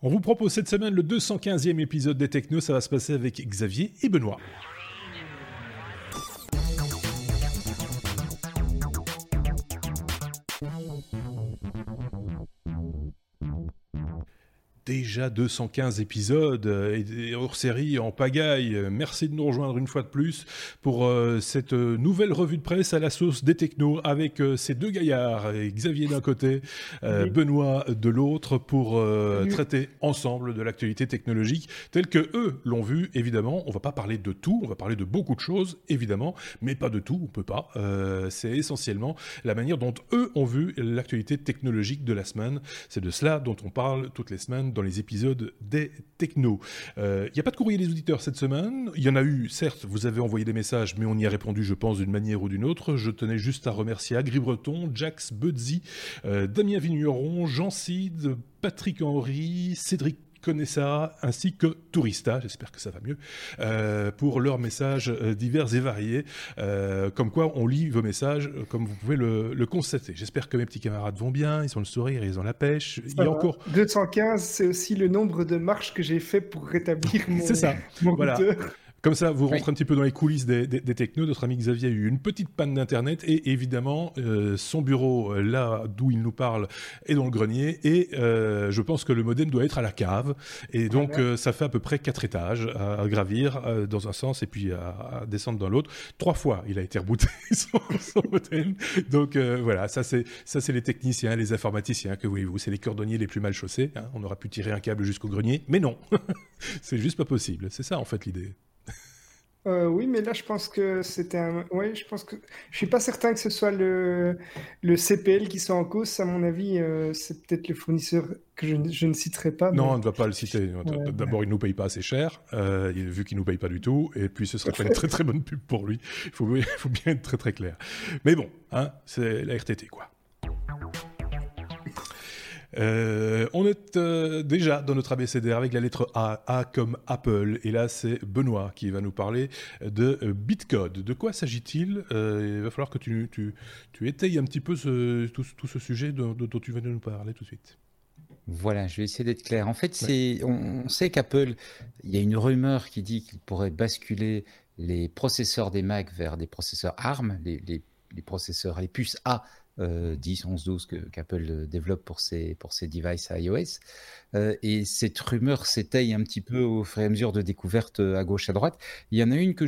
On vous propose cette semaine le 215e épisode des Technos. Ça va se passer avec Xavier et Benoît. Déjà 215 épisodes euh, et hors série en pagaille. Merci de nous rejoindre une fois de plus pour euh, cette euh, nouvelle revue de presse à la sauce des technos avec ces deux gaillards, Xavier d'un côté, Benoît de l'autre, pour traiter ensemble de l'actualité technologique telle que eux l'ont vu. Évidemment, on va pas parler de tout, on va parler de beaucoup de choses, évidemment, mais pas de tout, on peut pas. C'est essentiellement la manière dont eux ont vu l'actualité technologique de la semaine. C'est de cela dont on parle toutes les semaines les épisodes des Technos. Il euh, n'y a pas de courrier des auditeurs cette semaine. Il y en a eu, certes, vous avez envoyé des messages, mais on y a répondu, je pense, d'une manière ou d'une autre. Je tenais juste à remercier Agri Breton, Jax Budzi, euh, Damien Vigneron, Jean Cid, Patrick Henry, Cédric ça, ainsi que Tourista, j'espère que ça va mieux, euh, pour leurs messages euh, divers et variés. Euh, comme quoi, on lit vos messages, comme vous pouvez le, constater. J'espère que mes petits camarades vont bien, ils ont le sourire, ils ont la pêche. Il y a encore 215, c'est aussi le nombre de marches que j'ai fait pour rétablir mon, c'est ça. mon voilà. Comme ça, vous rentrez un petit peu dans les coulisses des, des, technos. Notre ami Xavier a eu une petite panne d'internet et évidemment euh, son bureau euh, là d'où il nous parle est dans le grenier et euh, je pense que le modem doit être à la cave et donc ça fait à peu près quatre étages à, gravir dans un sens et puis à, descendre dans l'autre. Trois fois, il a été rebooté son, modem. Donc voilà, ça c'est ça c'est les techniciens, les informaticiens que voulez-vous, c'est les cordonniers les plus mal chaussés. Hein. On aurait pu tirer un câble jusqu'au grenier, mais non, c'est juste pas possible. C'est ça en fait l'idée. Euh, oui, mais là, je pense que c'était un. Oui, je pense que. Je suis pas certain que ce soit le, le CPL qui soit en cause. À mon avis, euh, c'est peut-être le fournisseur que je, je ne citerai pas. Non, on ne va pas le citer. D'abord, il nous paye pas assez cher, euh, vu qu'il nous paye pas du tout. Et puis, ce serait pas une très très bonne pub pour lui. Il faut, faut bien être très très clair. Mais bon, hein, c'est la RTT, quoi. Euh, on est euh, déjà dans notre ABCDR avec la lettre A, A comme Apple. Et là, c'est Benoît qui va nous parler de euh, Bitcode. De quoi s'agit-il? Il va falloir que tu, tu, tu, étayes un petit peu ce, tout, ce sujet dont, tu viens de nous parler tout de suite. Voilà, je vais essayer d'être clair. En fait, c'est, on, sait qu'Apple, il y a une rumeur qui dit qu'il pourrait basculer les processeurs des Mac vers des processeurs ARM, les, les, les processeurs, les puces A 10, 11, 12 qu'Apple développe pour ses, pour ses devices à iOS. Euh, et cette rumeur s'étaye un petit peu au fur et à mesure de découvertes à gauche, à droite. Il y en a une que,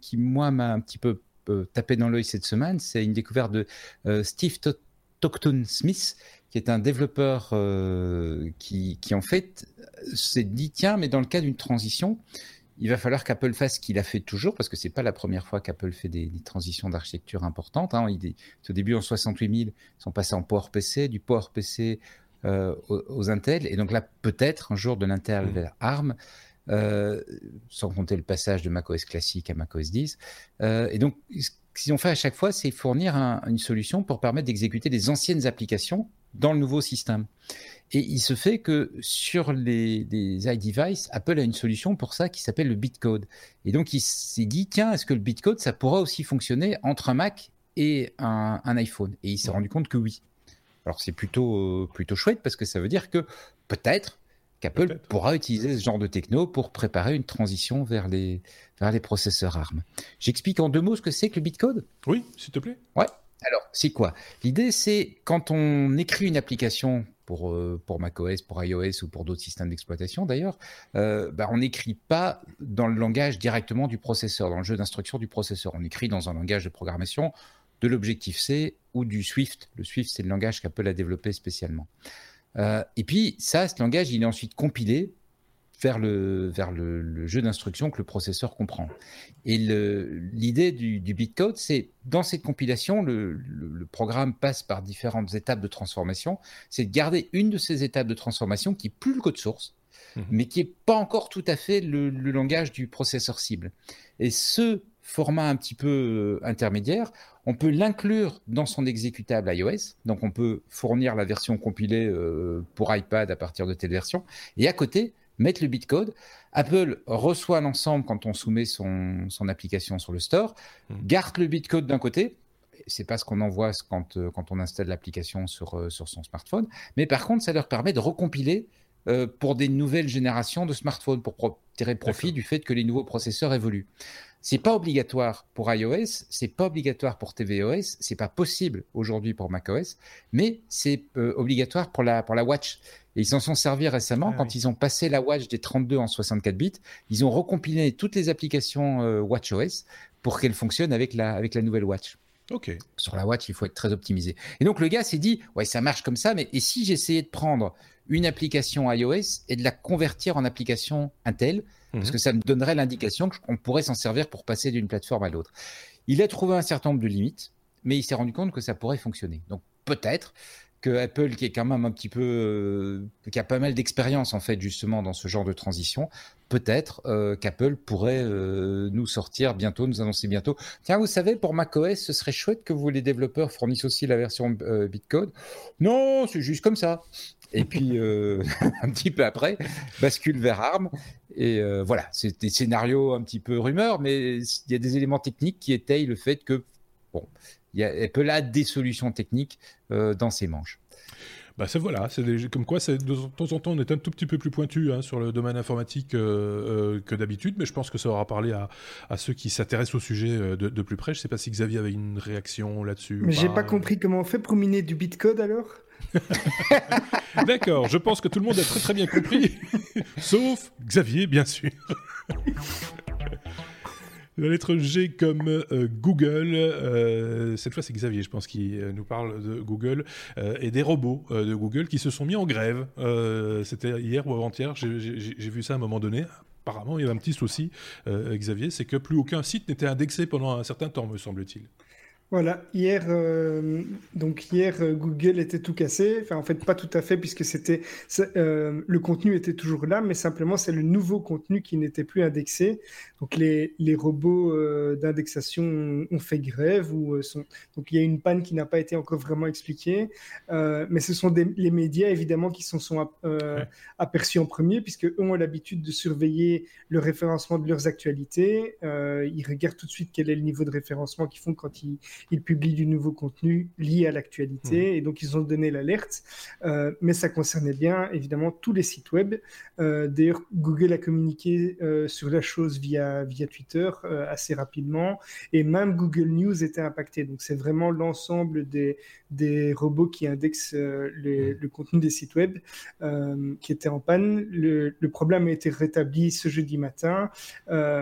qui, moi, m'a un petit peu euh, tapé dans l'œil cette semaine. C'est une découverte de euh, Steve Tocton Smith, qui est un développeur qui, qui, en fait, s'est dit, tiens, mais dans le cas d'une transition, il va falloir qu'Apple fasse ce qu'il a fait toujours, parce que c'est pas la première fois qu'Apple fait des, transitions d'architecture importantes. Hein. au début, en 68000, ils sont passés en PowerPC, du PowerPC euh, aux, Intel, et donc là, peut-être un jour de l'Intel mmh. vers ARM, euh, sans compter le passage de macOS classique à macOS 10. Euh, et donc, ce qu'ils ont fait à chaque fois, c'est fournir une solution pour permettre d'exécuter des anciennes applications dans le nouveau système. Et il se fait que sur les, les iDevice, Apple a une solution pour ça qui s'appelle le bitcode. Et donc il s'est dit, tiens, est-ce que le bitcode, ça pourra aussi fonctionner entre un Mac et un, iPhone? Et il s'est rendu compte que oui. Alors c'est plutôt, euh, plutôt chouette parce que ça veut dire que peut-être qu'Apple pourra utiliser ce genre de techno pour préparer une transition vers les, vers les processeurs ARM. J'explique en deux mots ce que c'est que le bitcode? Oui, s'il te plaît. Ouais. Alors, c'est quoi? L'idée, c'est quand on écrit une application pour, euh, pour macOS, pour iOS ou pour d'autres systèmes d'exploitation d'ailleurs, euh, bah, on n'écrit pas dans le langage directement du processeur, dans le jeu d'instruction du processeur. On écrit dans un langage de programmation de l'objectif C ou du Swift. Le Swift, c'est le langage qu'Apple a développé spécialement. Euh, et puis, ça, ce langage, il est ensuite compilé vers le, vers le, jeu d'instruction que le processeur comprend. Et l'idée du, du bitcode, c'est dans cette compilation, le, le, programme passe par différentes étapes de transformation. C'est de garder une de ces étapes de transformation qui est plus le code source, mmh. mais qui est pas encore tout à fait le, langage du processeur cible. Et ce format un petit peu euh, intermédiaire, on peut l'inclure dans son exécutable iOS. Donc on peut fournir la version compilée euh, pour iPad à partir de telle version. Et à côté, mettre le bitcode. Apple reçoit l'ensemble quand on soumet son, son, application sur le store, hmm. garde le bitcode d'un côté. C'est pas ce qu'on envoie quand, euh, quand on installe l'application sur, sur son smartphone. Mais par contre, ça leur permet de recompiler pour des nouvelles générations de smartphones, pour tirer profit du fait que les nouveaux processeurs évoluent. C'est pas obligatoire pour iOS, c'est pas obligatoire pour tvOS, c'est pas possible aujourd'hui pour macOS, mais c'est euh, obligatoire pour la, pour la Watch. Et ils s'en sont servis récemment ah quand ils ont passé la Watch des 32 en 64 bits. Ils ont recompilé toutes les applications euh, WatchOS pour qu'elles fonctionnent avec la, avec la nouvelle Watch. Ok. Sur la Watch, il faut être très optimisé. Et donc le gars s'est dit, ouais, ça marche comme ça, mais et si j'essayais de prendre une application iOS et de la convertir en application Intel parce mhm. que ça me donnerait l'indication qu'on pourrait s'en servir pour passer d'une plateforme à l'autre. Il a trouvé un certain nombre de limites, mais il s'est rendu compte que ça pourrait fonctionner. Donc peut-être que Apple, qui est quand même un petit peu, euh, qui a pas mal d'expérience en fait justement dans ce genre de transition, peut-être euh, qu'Apple pourrait euh, nous sortir bientôt, nous annoncer bientôt. Tiens, vous savez, pour macOS, ce serait chouette que vous les développeurs fournissent aussi la version Bitcode. Non, c'est juste comme ça. Et puis un petit peu après, bascule vers ARM. Et voilà, c'est des scénarios un petit peu rumeurs, mais il y a des éléments techniques qui étayent le fait que bon, il y a, Apple a des solutions techniques euh, dans ses manches. Bah c'est voilà, c'est comme quoi de temps en temps on est un tout petit peu plus pointu hein, sur le domaine informatique euh, euh, que d'habitude, mais je pense que ça aura parlé à, à ceux qui s'intéressent au sujet de, de, plus près. Je ne sais pas si Xavier avait une réaction là-dessus. Mais j'ai pas compris comment on fait pour miner du bitcode alors? D'accord, je pense que tout le monde a très très bien compris, sauf Xavier bien sûr. La lettre G comme euh, Google. Euh, cette fois, c'est Xavier, je pense, qui euh, nous parle de Google et des robots de Google qui se sont mis en grève. C'était hier ou avant-hier. J'ai vu ça à un moment donné. Apparemment, il y a un petit souci, Xavier, c'est que plus aucun site n'était indexé pendant un certain temps, me semble-t-il. Voilà, hier, euh, donc hier, euh, Google était tout cassé. Enfin, en fait, pas tout à fait, puisque c'était euh, le contenu était toujours là, mais simplement c'est le nouveau contenu qui n'était plus indexé. Donc les, les robots d'indexation ont fait grève ou sont. Donc il y a une panne qui n'a pas été encore vraiment expliquée, mais ce sont les médias évidemment qui s'en sont aperçus en premier, puisque eux ont l'habitude de surveiller le référencement de leurs actualités. ils regardent tout de suite quel est le niveau de référencement qu'ils font quand ils ils publient du nouveau contenu lié à l'actualité, mmh. et donc ils ont donné l'alerte. Euh, mais ça concernait bien, évidemment, tous les sites web. Euh, d'ailleurs, Google a communiqué euh, sur la chose via, via Twitter assez rapidement, et même Google News était impacté. Donc c'est vraiment l'ensemble des, des robots qui indexent mmh. le contenu des sites web qui étaient en panne. Le, le, problème a été rétabli ce jeudi matin,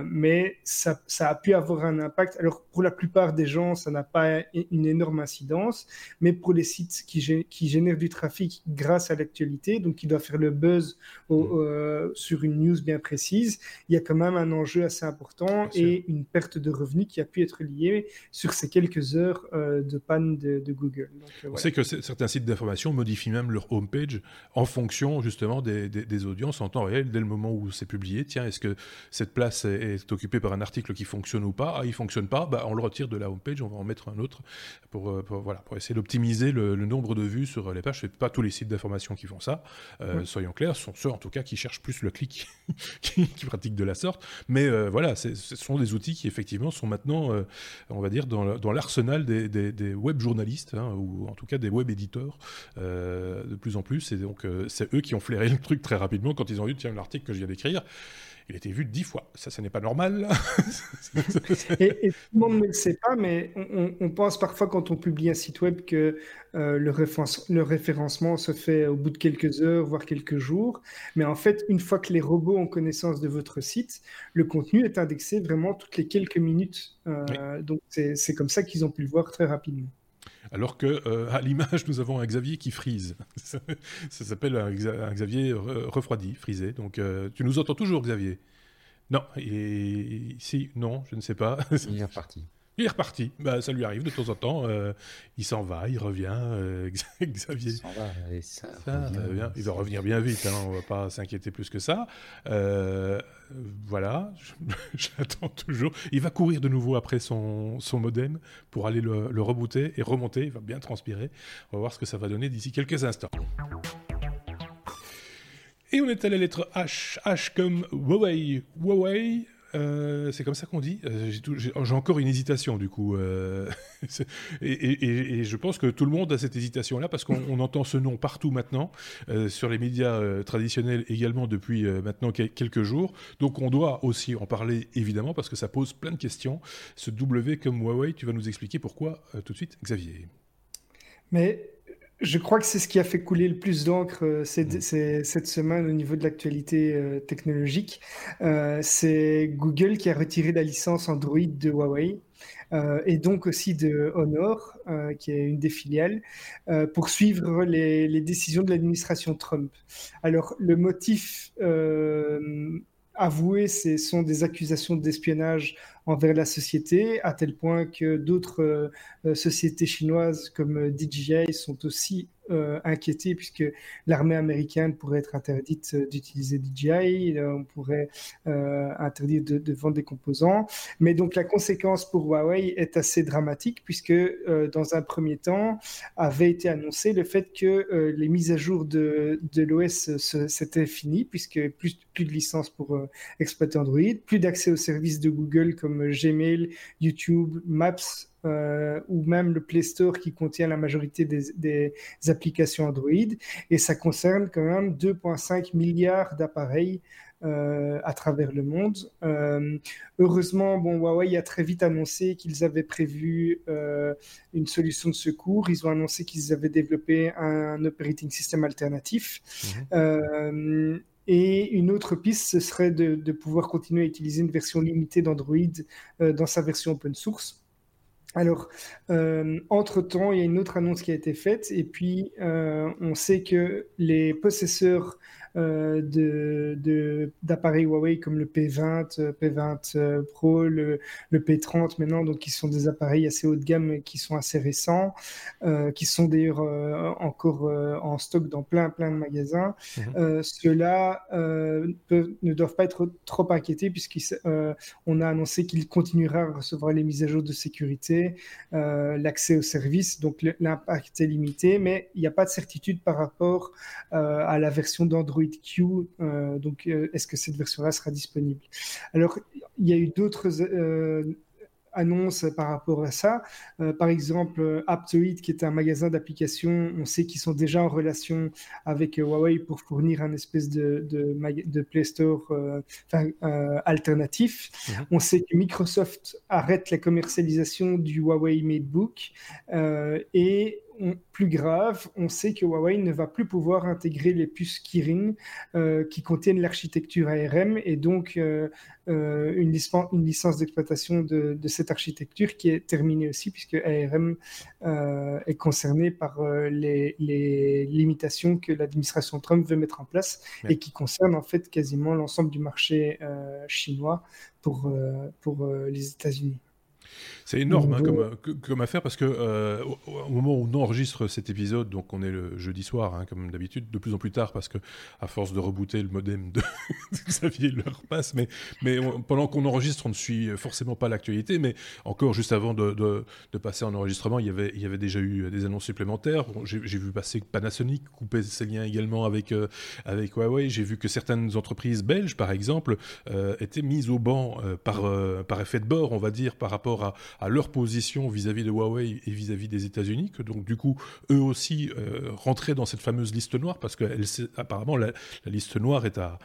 mais ça, ça a pu avoir un impact. Alors pour la plupart des gens, ça n'a pas une énorme incidence, mais pour les sites qui, qui génèrent du trafic grâce à l'actualité, donc qui doivent faire le buzz mm. euh, sur une news bien précise, il y a quand même un enjeu assez important et une perte de revenus qui a pu être liée sur ces quelques heures euh, de panne de, Google. Euh, On sait que certains sites d'information modifient même leur homepage en fonction justement des, audiences en temps réel dès le moment où c'est publié. Tiens, est-ce que cette place est, occupée par un article qui fonctionne ou pas? Ah, il fonctionne pas, bah, on le retire de la homepage, on va en mettre un autre pour, euh, voilà, pour essayer d'optimiser le, nombre de vues sur les pages. Ce pas tous les sites d'information qui font ça, euh, soyons clairs, ce sont ceux en tout cas qui cherchent plus le clic, qui, pratiquent de la sorte. Mais euh, voilà, ce sont des outils qui effectivement sont maintenant, on va dire, dans l'arsenal des, des, web journalistes, hein, ou en tout cas des web éditeurs, de plus en plus. Et donc, c'est eux qui ont flairé le truc très rapidement quand ils ont vu, tiens, l'article que je viens d'écrire, il a été vu dix fois. Ça, ce n'est pas normal. et, tout le monde ne le sait pas, mais on, pense parfois quand on publie un site web que euh, le, le, référencement se fait au bout de quelques heures, voire quelques jours. Mais en fait, une fois que les robots ont connaissance de votre site, le contenu est indexé vraiment toutes les quelques minutes. Euh, donc, c'est comme ça qu'ils ont pu le voir très rapidement. Alors que euh, à l'image, nous avons un Xavier qui frise. ça s'appelle un, Xavier refroidi, frisé. Donc, euh, tu nous entends toujours, Xavier? Non. Et si, non, je ne sais pas. Il est reparti. Il est reparti. Bah, ça lui arrive de temps en temps. Euh, il s'en va, il revient. Euh, Xavier. Il s'en va, ça, Il va revenir bien vite. Hein, on ne va pas s'inquiéter plus que ça. Euh, voilà. J'attends toujours. Il va courir de nouveau après son, son modem pour aller le, le rebooter et remonter. Il va bien transpirer. On va voir ce que ça va donner d'ici quelques instants. Et on est à la lettre H. H comme Huawei. Huawei euh, c'est comme ça qu'on dit. Euh, j'ai encore une hésitation du coup. Euh, et, je pense que tout le monde a cette hésitation-là parce qu'on entend ce nom partout maintenant, sur les médias traditionnels également depuis maintenant quelques jours. Donc on doit aussi en parler évidemment parce que ça pose plein de questions. Ce W comme Huawei, tu vas nous expliquer pourquoi tout de suite, Xavier. Mais je crois que c'est ce qui a fait couler le plus d'encre euh, mmh. cette semaine au niveau de l'actualité euh, technologique. Euh, c'est Google qui a retiré la licence Android de Huawei. et donc aussi de Honor, qui est une des filiales, pour suivre les, les décisions de l'administration Trump. Alors, le motif avoué, ce sont des accusations d'espionnage envers la société, à tel point que d'autres euh, sociétés chinoises comme euh, DJI sont aussi euh, inquiétés puisque l'armée américaine pourrait être interdite euh, d'utiliser DJI, on pourrait euh, interdire de, vendre des composants. Mais donc la conséquence pour Huawei est assez dramatique puisque dans un premier temps avait été annoncé le fait que les mises à jour de, de l'OS c'était fini puisque plus, plus de licences pour exploiter Android, plus d'accès aux services de Google comme Gmail, YouTube, Maps euh, ou même le Play Store qui contient la majorité des, applications Android. Et ça concerne quand même 2,5 milliards d'appareils euh, à travers le monde. Euh, heureusement, bon, Huawei a très vite annoncé qu'ils avaient prévu une solution de secours. Ils ont annoncé qu'ils avaient développé un operating system alternatif. Mhm. Et une autre piste, ce serait de, de, pouvoir continuer à utiliser une version limitée d'Android dans sa version open source. Alors, euh, entre-temps, il y a une autre annonce qui a été faite, et puis euh, on sait que les possesseurs euh, d'appareils Huawei comme le P20, euh, P20 euh, Pro, le, P30 maintenant, donc qui sont des appareils assez haut de gamme qui sont assez récents, qui sont d'ailleurs encore en stock dans plein plein de magasins. Mhm. Ceux-là ne doivent pas être trop inquiétés puisqu'on a annoncé qu'il continuera à recevoir les mises à jour de sécurité, l'accès aux services, donc l'impact est limité, mais il n'y a pas de certitude par rapport à la version d'Android Q. Euh, donc, euh, est-ce que cette version-là sera disponible? Alors, il y a eu d'autres euh, annonces par rapport à ça. par exemple, Aptoid, qui est un magasin d'applications, on sait qu'ils sont déjà en relation avec Huawei pour fournir un espèce de, de, Play Store alternatif. Mhm. On sait que Microsoft arrête la commercialisation du Huawei MateBook et plus grave, on sait que Huawei ne va plus pouvoir intégrer les puces Kirin euh, qui contiennent l'architecture ARM et donc euh, euh, une, une, licence d'exploitation de, cette architecture qui est terminée aussi puisque ARM est concernée par les, limitations que l'administration Trump veut mettre en place et qui concernent en fait quasiment l'ensemble du marché chinois pour, pour les États-Unis. C'est énorme hein, comme, comme, affaire parce que euh, au, moment où on enregistre cet épisode, donc on est le jeudi soir, hein, comme d'habitude, de plus en plus tard parce que à force de rebooter le modem de Xavier leur passe, mais, mais pendant qu'on enregistre, on ne suit forcément pas l'actualité, mais encore juste avant de, de, passer en enregistrement, il y, avait, il y avait déjà eu des annonces supplémentaires. J'ai vu passer Panasonic couper ses liens également avec, euh, avec Huawei. J'ai vu que certaines entreprises belges, par exemple, euh, étaient mises au banc par, par effet de bord, on va dire, par rapport à, à leur position vis-à-vis de Huawei et vis-à-vis des États-Unis, que donc du coup eux aussi euh, rentraient dans cette fameuse liste noire parce que apparemment la, liste noire est à,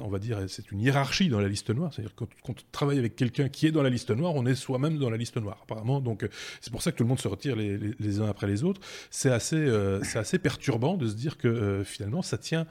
on va dire, c'est une hiérarchie dans la liste noire, c'est-à-dire quand, on travaille avec quelqu'un qui est dans la liste noire, on est soi-même dans la liste noire apparemment, donc c'est pour ça que tout le monde se retire les, uns après les autres. C'est assez, euh, assez perturbant de se dire que euh, finalement ça tient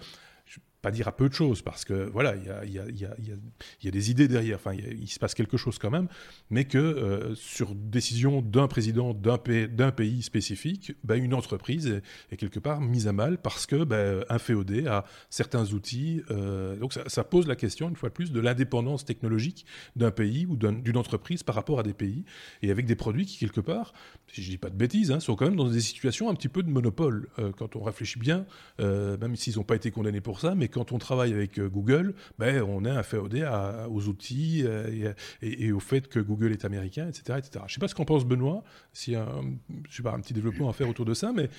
pas dire à peu de choses, parce que voilà, il y a, des idées derrière, enfin, il se passe quelque chose quand même, mais que euh, sur décision d'un président d'un pays, pays spécifique, bah, une entreprise est, quelque part mise à mal parce que bah, un féodé a certains outils. Euh, donc ça, ça, pose la question, une fois de plus, de l'indépendance technologique d'un pays ou d'une entreprise par rapport à des pays, et avec des produits qui, quelque part, si je dis pas de bêtises, hein, sont quand même dans des situations un petit peu de monopole, euh, quand on réfléchit bien, même s'ils n'ont pas été condamnés pour ça, mais quand on travaille avec euh, Google, ben, on est un féodé aux outils euh, et, au fait que Google est américain, etc. etc. Je ne sais pas ce qu'en pense Benoît, s'il y a un, petit développement à faire autour de ça, mais,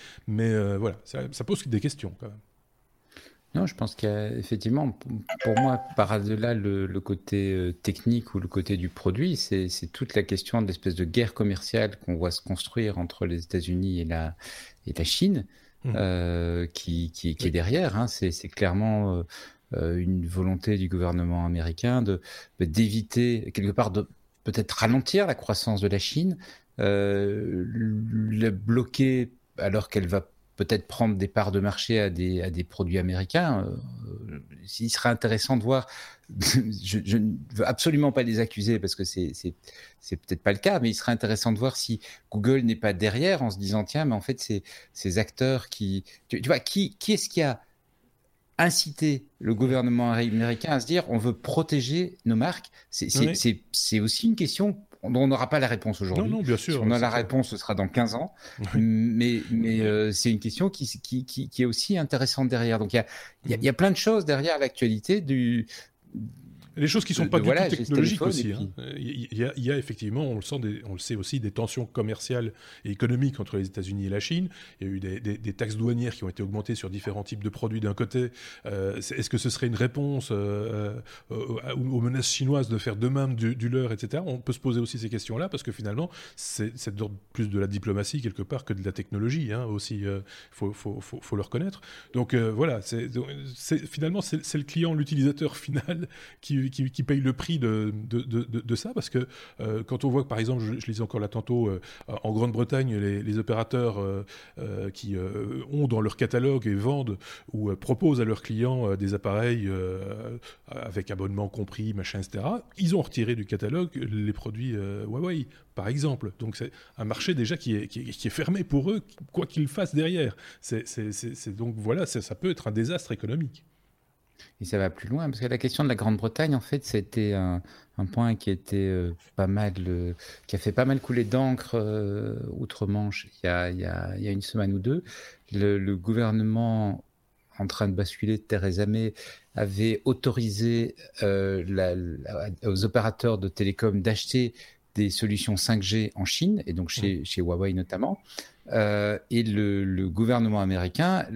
euh, voilà, ça, pose des questions quand même. Non, je pense qu'effectivement, pour moi, par-delà le, côté technique ou le côté du produit, c'est toute la question de l'espèce de guerre commerciale qu'on voit se construire entre les États-Unis et la Chine, mmh. euh, qui, qui, qui, est derrière. Hein. C'est clairement euh, euh, une volonté du gouvernement américain de d'éviter quelque part de peut-être ralentir la croissance de la Chine, euh, le bloquer alors qu'elle va peut-être prendre des parts de marché à des, à des produits américains. Euh, il serait intéressant de voir, je, ne veux absolument pas les accuser parce que c'est, peut-être pas le cas, mais il serait intéressant de voir si Google n'est pas derrière en se disant, tiens, mais en fait, c'est ces acteurs qui, tu, vois, qui, qui est-ce qui a incité le gouvernement américain à se dire on veut protéger nos marques? C'est aussi une question on n'aura pas la réponse aujourd'hui. Non, non, bien sûr. Si on a la réponse, ce sera dans 15 ans. Mais, mais euh, c'est une question qui, qui, qui, est aussi intéressante derrière. Donc, il y a, y a, plein de choses derrière l'actualité du, les choses qui ne sont pas du tout technologiques aussi. Hein. Il, y a, effectivement, on le, sent on le sait aussi, des tensions commerciales et économiques entre les États-Unis et la Chine. Il y a eu des, taxes douanières qui ont été augmentées sur différents types de produits d'un côté. Euh, est-ce que ce serait une réponse euh, euh, aux, menaces chinoises de faire de même du, leur, etc. On peut se poser aussi ces questions-là parce que finalement, c'est plus de la diplomatie quelque part que de la technologie hein, aussi. Il faut, faut, faut, le reconnaître. Donc voilà, finalement, c'est le client, l'utilisateur final qui qui, payent le prix de, de, ça, parce que euh, quand on voit par exemple, je, lisais encore là tantôt, euh, en Grande-Bretagne, les, opérateurs euh, qui ont dans leur catalogue et vendent ou proposent à leurs clients des appareils avec abonnement compris, machin, etc., ils ont retiré du catalogue les produits Huawei, par exemple. Donc c'est un marché déjà qui est, qui est, fermé pour eux, quoi qu'ils fassent derrière. C'est, donc voilà, ça peut être un désastre économique. Et ça va plus loin, parce que la question de la Grande-Bretagne, en fait, c'était un, un, point qui était euh, pas mal, euh, qui a fait pas mal couler d'encre euh, outre-Manche il, il, y a une semaine ou deux. Le, gouvernement en train de basculer de Theresa May avait autorisé la, aux opérateurs de télécom d'acheter des solutions 5G en Chine, et donc chez, chez Huawei notamment. Euh, et le, gouvernement américain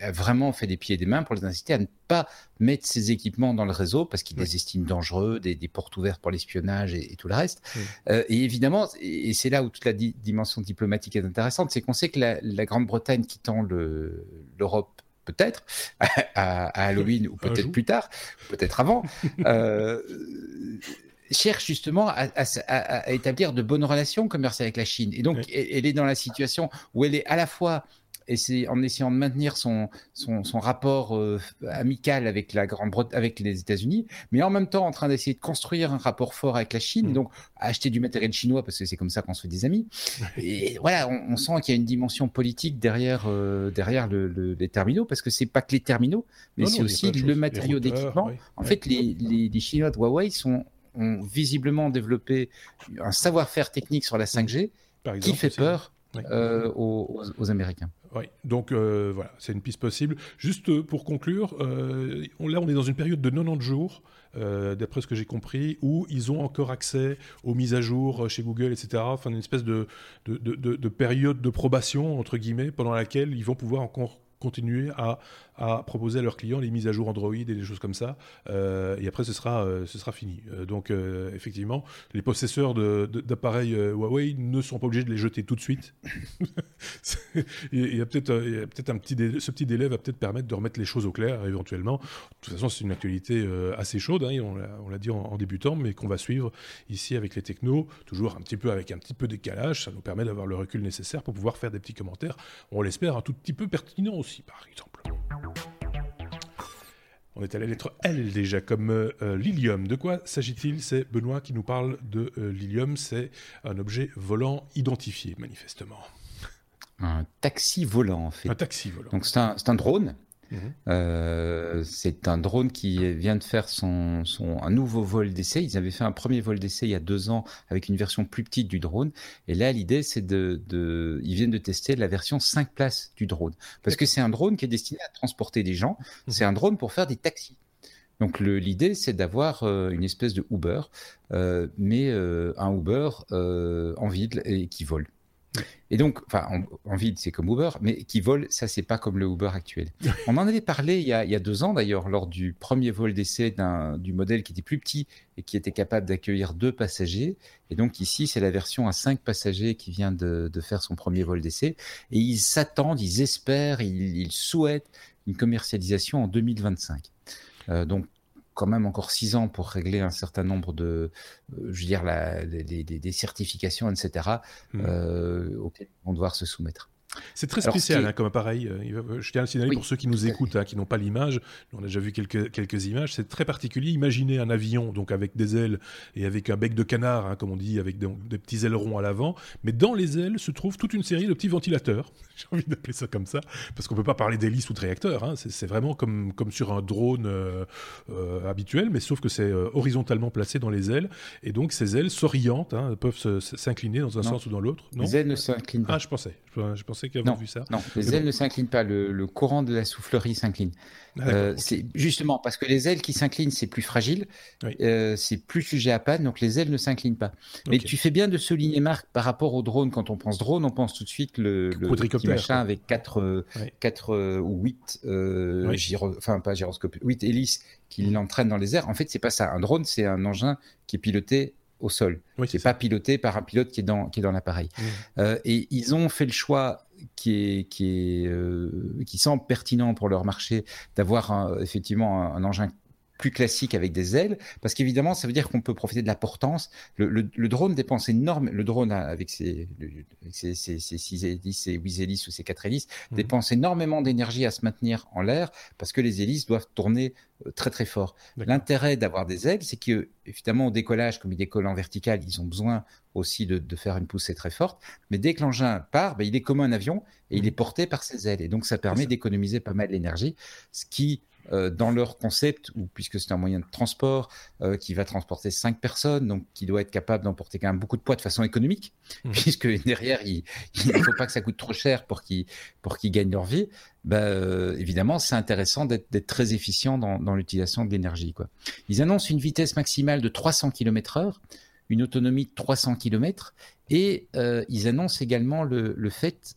a vraiment fait des pieds et des mains pour les inciter à ne pas mettre ces équipements dans le réseau parce qu'ils les estiment dangereux, des, portes ouvertes pour l'espionnage et, tout le reste. Euh, et évidemment, et, c'est là où toute la dimension diplomatique est intéressante, c'est qu'on sait que la, Grande-Bretagne quittant l'Europe peut-être à, Halloween ou peut-être plus tard, peut-être avant, euh, cherche justement à, établir de bonnes relations commerciales avec la Chine. Et donc, elle, est dans la situation où elle est à la fois et c'est en essayant de maintenir son, son, rapport euh, amical avec la Grande avec les États-Unis, mais en même temps en train d'essayer de construire un rapport fort avec la Chine, mm. donc acheter du matériel chinois parce que c'est comme ça qu'on se fait des amis. Et voilà, on, sent qu'il y a une dimension politique derrière euh, derrière les terminaux parce que c'est pas que les terminaux, mais c'est aussi le matériau d'équipement. En fait, les, les, les Chinois de Huawei sont ont visiblement développé un savoir-faire technique sur la 5G qui fait peur euh, aux, Américains. Oui, donc euh, voilà, c'est une piste possible. Juste euh, pour conclure, là on est dans une période de 90 jours, d'après ce que j'ai compris, où ils ont encore accès aux mises à jour chez Google, etc. Enfin, une espèce de, de, de période de probation, entre guillemets, pendant laquelle ils vont pouvoir encore continuer à à proposer à leurs clients les mises à jour Android et des choses comme ça. Euh, et après, ce sera, euh, ce sera fini. Euh, donc, effectivement, les possesseurs d'appareils Huawei ne sont pas obligés de les jeter tout de suite. il y a peut-être peut un petit délai, ce petit délai va peut-être permettre de remettre les choses au clair éventuellement. De toute façon, c'est une actualité assez chaude, hein, on l'a dit en, débutant, mais qu'on va suivre ici avec les technos, toujours un petit peu avec un petit peu décalage. Ça nous permet d'avoir le recul nécessaire pour pouvoir faire des petits commentaires. On l'espère un tout petit peu pertinent aussi, par exemple. On est à la lettre L déjà, comme euh, l'ilium. De quoi s'agit-il? C'est Benoît qui nous parle de euh, l'ilium. C'est un objet volant identifié, manifestement. Un taxi volant, en fait. Un taxi volant. Donc c'est un, un, drone Mhm. Euh, c'est un drone qui vient de faire son, un nouveau vol d'essai. Ils avaient fait un premier vol d'essai il y a deux ans avec une version plus petite du drone. Et là, l'idée, c'est de, ils viennent de tester la version 5 places du drone. Parce que c'est un drone qui est destiné à transporter des gens. Mhm. C'est un drone pour faire des taxis. Donc l'idée, c'est d'avoir euh, une espèce de Uber, euh, mais un Uber en ville et qui vole. Et donc, enfin, en, vide, c'est comme Uber, mais qui vole, ça, c'est pas comme le Uber actuel. On en avait parlé il y a, deux ans, d'ailleurs, lors du premier vol d'essai du modèle qui était plus petit et qui était capable d'accueillir deux passagers. Et donc, ici, c'est la version à cinq passagers qui vient de, faire son premier vol d'essai. Et ils s'attendent, ils espèrent, ils, souhaitent une commercialisation en 2025. Euh, donc, quand même encore six ans pour régler un certain nombre de, euh, je veux dire, la, des, certifications, etc., mmh. euh, auxquelles ils vont devoir se soumettre. C'est très spécial hein, comme appareil. Euh, je tiens à signaler pour ceux qui nous écoutent, hein, qui n'ont pas l'image, on a déjà vu quelques, quelques images, c'est très particulier. Imaginez un avion donc avec des ailes et avec un bec de canard, hein, comme on dit, avec des, petits ailerons à l'avant, mais dans les ailes se trouve toute une série de petits ventilateurs. J'ai envie d'appeler ça comme ça, parce qu'on ne peut pas parler d'hélice ou de réacteur. C'est vraiment comme, comme sur un drone euh, euh, habituel, mais sauf que c'est horizontalement placé dans les ailes, et donc ces ailes s'orientent, peuvent s'incliner dans un sens ou dans l'autre. Les ailes ne s'inclinent pas. Ah, je pensais. Je pensais vu ça. Non, les ailes ne s'inclinent pas. Le, courant de la soufflerie s'incline. Euh, c'est justement parce que les ailes qui s'inclinent, c'est plus fragile, euh, c'est plus sujet à panne, donc les ailes ne s'inclinent pas. Mais tu fais bien de souligner, Marc, par rapport au drone. Quand on pense drone, on pense tout de suite le, le petit machin avec 4 quatre, euh, ou 8 gyro, enfin pas gyroscope, 8 hélices qui mm. l'entraînent dans les airs. En fait, c'est pas ça. Un drone, c'est un engin qui est piloté au sol. Oui, c'est pas piloté par un pilote qui est dans, qui est dans l'appareil. Mmh. Euh, et ils ont fait le choix qui, est, qui, euh, qui semble pertinent pour leur marché d'avoir effectivement un, engin plus classique avec des ailes, parce qu'évidemment, ça veut dire qu'on peut profiter de la portance. Le, drone dépense énormément, le drone avec ses, ses, ses, ses 6 hélices, ses 8 hélices ou ses 4 hélices, mmh. dépense énormément d'énergie à se maintenir en l'air, parce que les hélices doivent tourner euh, très très fort. L'intérêt d'avoir des ailes, c'est que évidemment au décollage, comme il décolle en vertical, ils ont besoin aussi de, faire une poussée très forte. Mais dès que l'engin part, ben, il est comme un avion et il mmh. est porté par ses ailes. Et donc ça permet d'économiser pas mal d'énergie, ce qui euh, dans leur concept, ou puisque c'est un moyen de transport euh, qui va transporter cinq personnes, donc qui doit être capable d'emporter quand même beaucoup de poids de façon économique, mmh. puisque derrière, il ne faut pas que ça coûte trop cher pour qu'ils pour qu'ils gagnent leur vie. Bah, euh, évidemment, c'est intéressant d'être très efficient dans, dans l'utilisation de l'énergie. Ils annoncent une vitesse maximale de 300 km/h, une autonomie de 300 km, et ils annoncent également le, le fait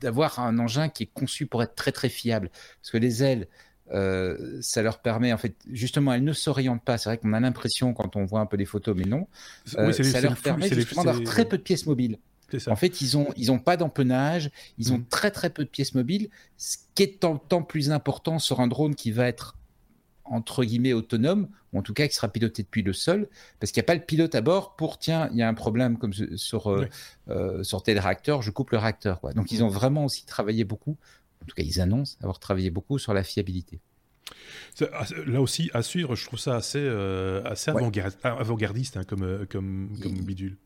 d'avoir un engin qui est conçu pour être très très fiable. Parce que les ailes, euh, ça leur permet, en fait, justement, elles ne s'orientent pas. C'est vrai qu'on a l'impression quand on voit un peu des photos, mais non. Euh, ça leur permet justement d'avoir très peu de pièces mobiles. En fait, ils ont, ils ont pas d'empennage, ils ont mm. très très peu de pièces mobiles, ce qui est tant, tant plus important sur un drone qui va être entre guillemets autonome, ou en tout cas qui sera piloté depuis le sol, parce qu'il n'y a pas le pilote à bord pour tiens, il y a un problème comme sur, euh, euh, sur tel réacteur, je coupe le réacteur. Quoi. Donc ils ont vraiment aussi travaillé beaucoup, en tout cas ils annoncent avoir travaillé beaucoup sur la fiabilité. Ah, là aussi, à suivre, je trouve ça assez, euh, assez avant-gardiste hein, comme, comme, comme bidule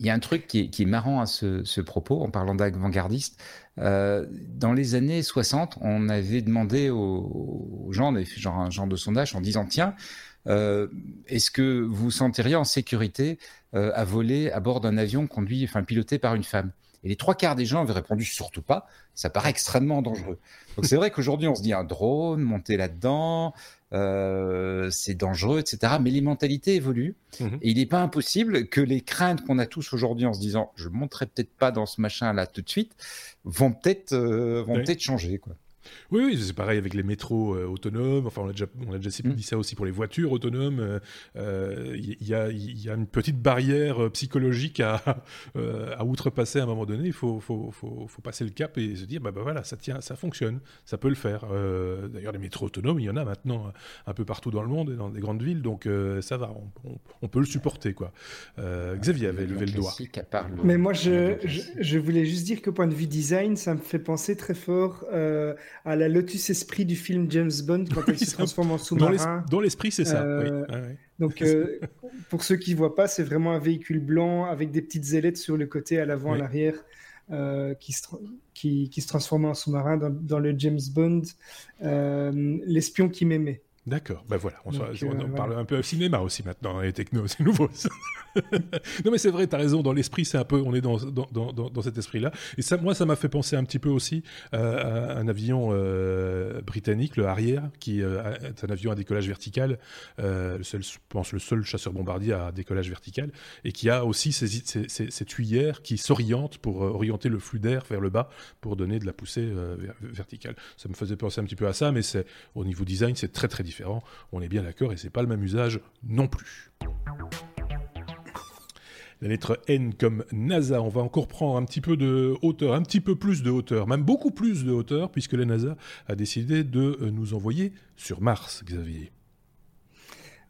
il y a un truc qui est, marrant à ce, propos, en parlant d'avant-gardiste. Euh, dans les années 60, on avait demandé aux, gens, on avait fait genre un genre de sondage en disant tiens, euh, est-ce que vous sentiriez en sécurité euh, à voler à bord d'un avion conduit, enfin piloté par une femme? Et les trois quarts des gens avaient répondu surtout pas. Ça paraît extrêmement dangereux. Donc c'est vrai qu'aujourd'hui on se dit un drone, monter là-dedans, euh, c'est dangereux, etc. Mais les mentalités évoluent. Mhm. Et il n'est pas impossible que les craintes qu'on a tous aujourd'hui en se disant je ne monterai peut-être pas dans ce machin-là tout de suite, vont peut-être euh, vont peut-être changer. Quoi. Oui, oui c'est pareil avec les métros euh, autonomes. Enfin, on a déjà, on a déjà mm. dit ça aussi pour les voitures autonomes. Il euh, euh, y, a, y, a, une petite barrière psychologique à, à outrepasser à un moment donné. Il faut, faut, faut, faut, passer le cap et se dire, bah, bah, voilà, ça tient, ça fonctionne, ça peut le faire. D'ailleurs, les métros autonomes, il y en a maintenant un peu partout dans le monde et dans des grandes villes, donc ça va, on, on, peut le supporter, quoi. Xavier avait levé le doigt. Mais moi, je, je, je, voulais juste dire qu'au point de vue design, ça me fait penser très fort à la Lotus Esprit du film James Bond quand elle se transforme en sous-marin. Dans l'esprit, c'est ça. Euh, donc, euh, pour ceux qui ne voient pas, c'est vraiment un véhicule blanc avec des petites ailettes sur le côté, à l'avant, à l'arrière, euh, qui, se qui, qui, se transforme en sous-marin dans, le James Bond, l'espion qui m'aimait. D'accord, ben voilà, on, euh, parle un peu cinéma aussi maintenant, les techno, c'est nouveau. non mais c'est vrai, tu as raison, dans l'esprit, c'est un peu, on est dans, dans, dans, dans cet esprit-là. Et ça, moi, ça m'a fait penser un petit peu aussi euh, à un avion euh, britannique, le Harrier, qui est un avion à décollage vertical, le seul, je pense le seul chasseur-bombardier à décollage vertical, et qui a aussi ces, ces, ces, ces tuyères qui s'orientent pour orienter le flux d'air vers le bas, pour donner de la poussée verticale. Ça me faisait penser un petit peu à ça, mais c'est au niveau design, c'est très très différent on est bien d'accord, et c'est pas le même usage non plus. La lettre N comme NASA, on va encore prendre un petit peu de hauteur, un petit peu plus de hauteur, même beaucoup plus de hauteur, puisque la NASA a décidé de nous envoyer sur Mars, Xavier.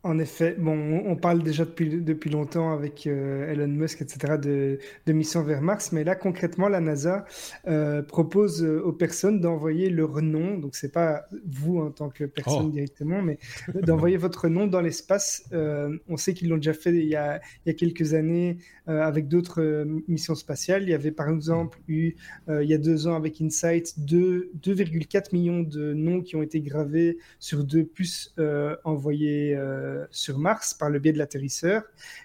En effet, bon, on parle déjà depuis, depuis longtemps avec euh, Elon Musk, etc., de, de missions vers Mars, mais là, concrètement, la NASA euh, propose euh, aux personnes d'envoyer leur nom, donc c'est pas vous en tant que personne oh. directement, mais d'envoyer votre nom dans l'espace. on sait qu'ils l'ont déjà fait il y a, il y a quelques années avec d'autres missions spatiales. Il y avait par exemple eu, il y a deux ans avec InSight, 2,4 millions de noms qui ont été gravés sur deux puces envoyées sur Mars par le biais de l'atterrisseur.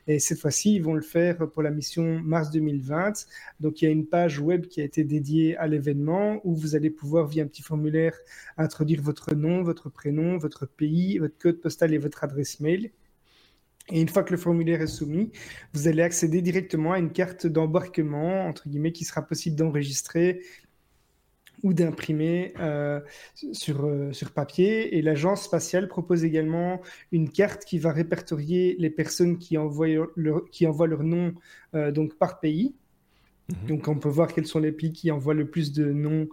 Et cette fois-ci, ils vont le faire pour la mission Mars 2020. Donc il y a une page web qui a été dédiée à l'événement où vous allez pouvoir, via un petit formulaire, introduire votre nom, votre prénom, votre pays, votre code postal et votre adresse mail. Et une fois que le formulaire est soumis, vous allez accéder directement à une carte d'embarquement, entre guillemets, qui sera possible d'enregistrer ou d'imprimer euh, sur, euh, sur papier. Et l'agence spatiale propose également une carte qui va répertorier les personnes qui envoient leur, qui envoient leur nom euh, donc par pays. Mhm. Donc on peut voir quels sont les pays qui envoient le plus de noms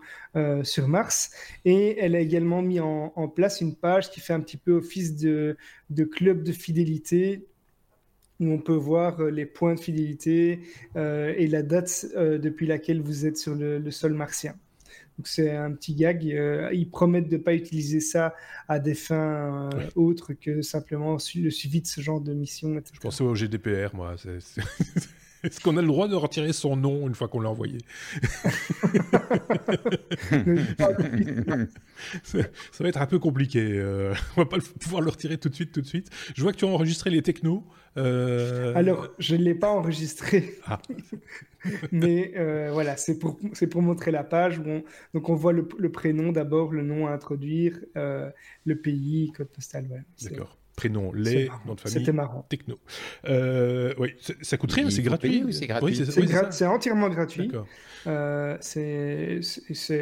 sur Mars. Et elle a également mis en, en, place une page qui fait un petit peu office de, de club de fidélité où on peut voir les points de fidélité et la date depuis laquelle vous êtes sur le sol martien. Donc c'est un petit gag. Euh, ils promettent de ne pas utiliser ça à des fins euh, autres que simplement le suivi de ce genre de mission. Je pensais au GDPR, moi. Est-ce qu'on a le droit de retirer son nom une fois qu'on l'a envoyé ça, va être un peu compliqué. Euh, on va pas pouvoir le retirer tout de suite, tout de suite. Je vois que tu as enregistré les technos. Euh, Alors, je ne l'ai pas enregistré. Ah. Mais euh, voilà, c'est pour, pour montrer la page. Où on, donc, on voit le, prénom d'abord, le nom à introduire, le pays, code postal. D'accord prénom, les, nom de famille, C'était marrant. techno. oui, ça coûte rien, c'est gratuit. c'est gratuit C'est entièrement gratuit. Euh, c'est,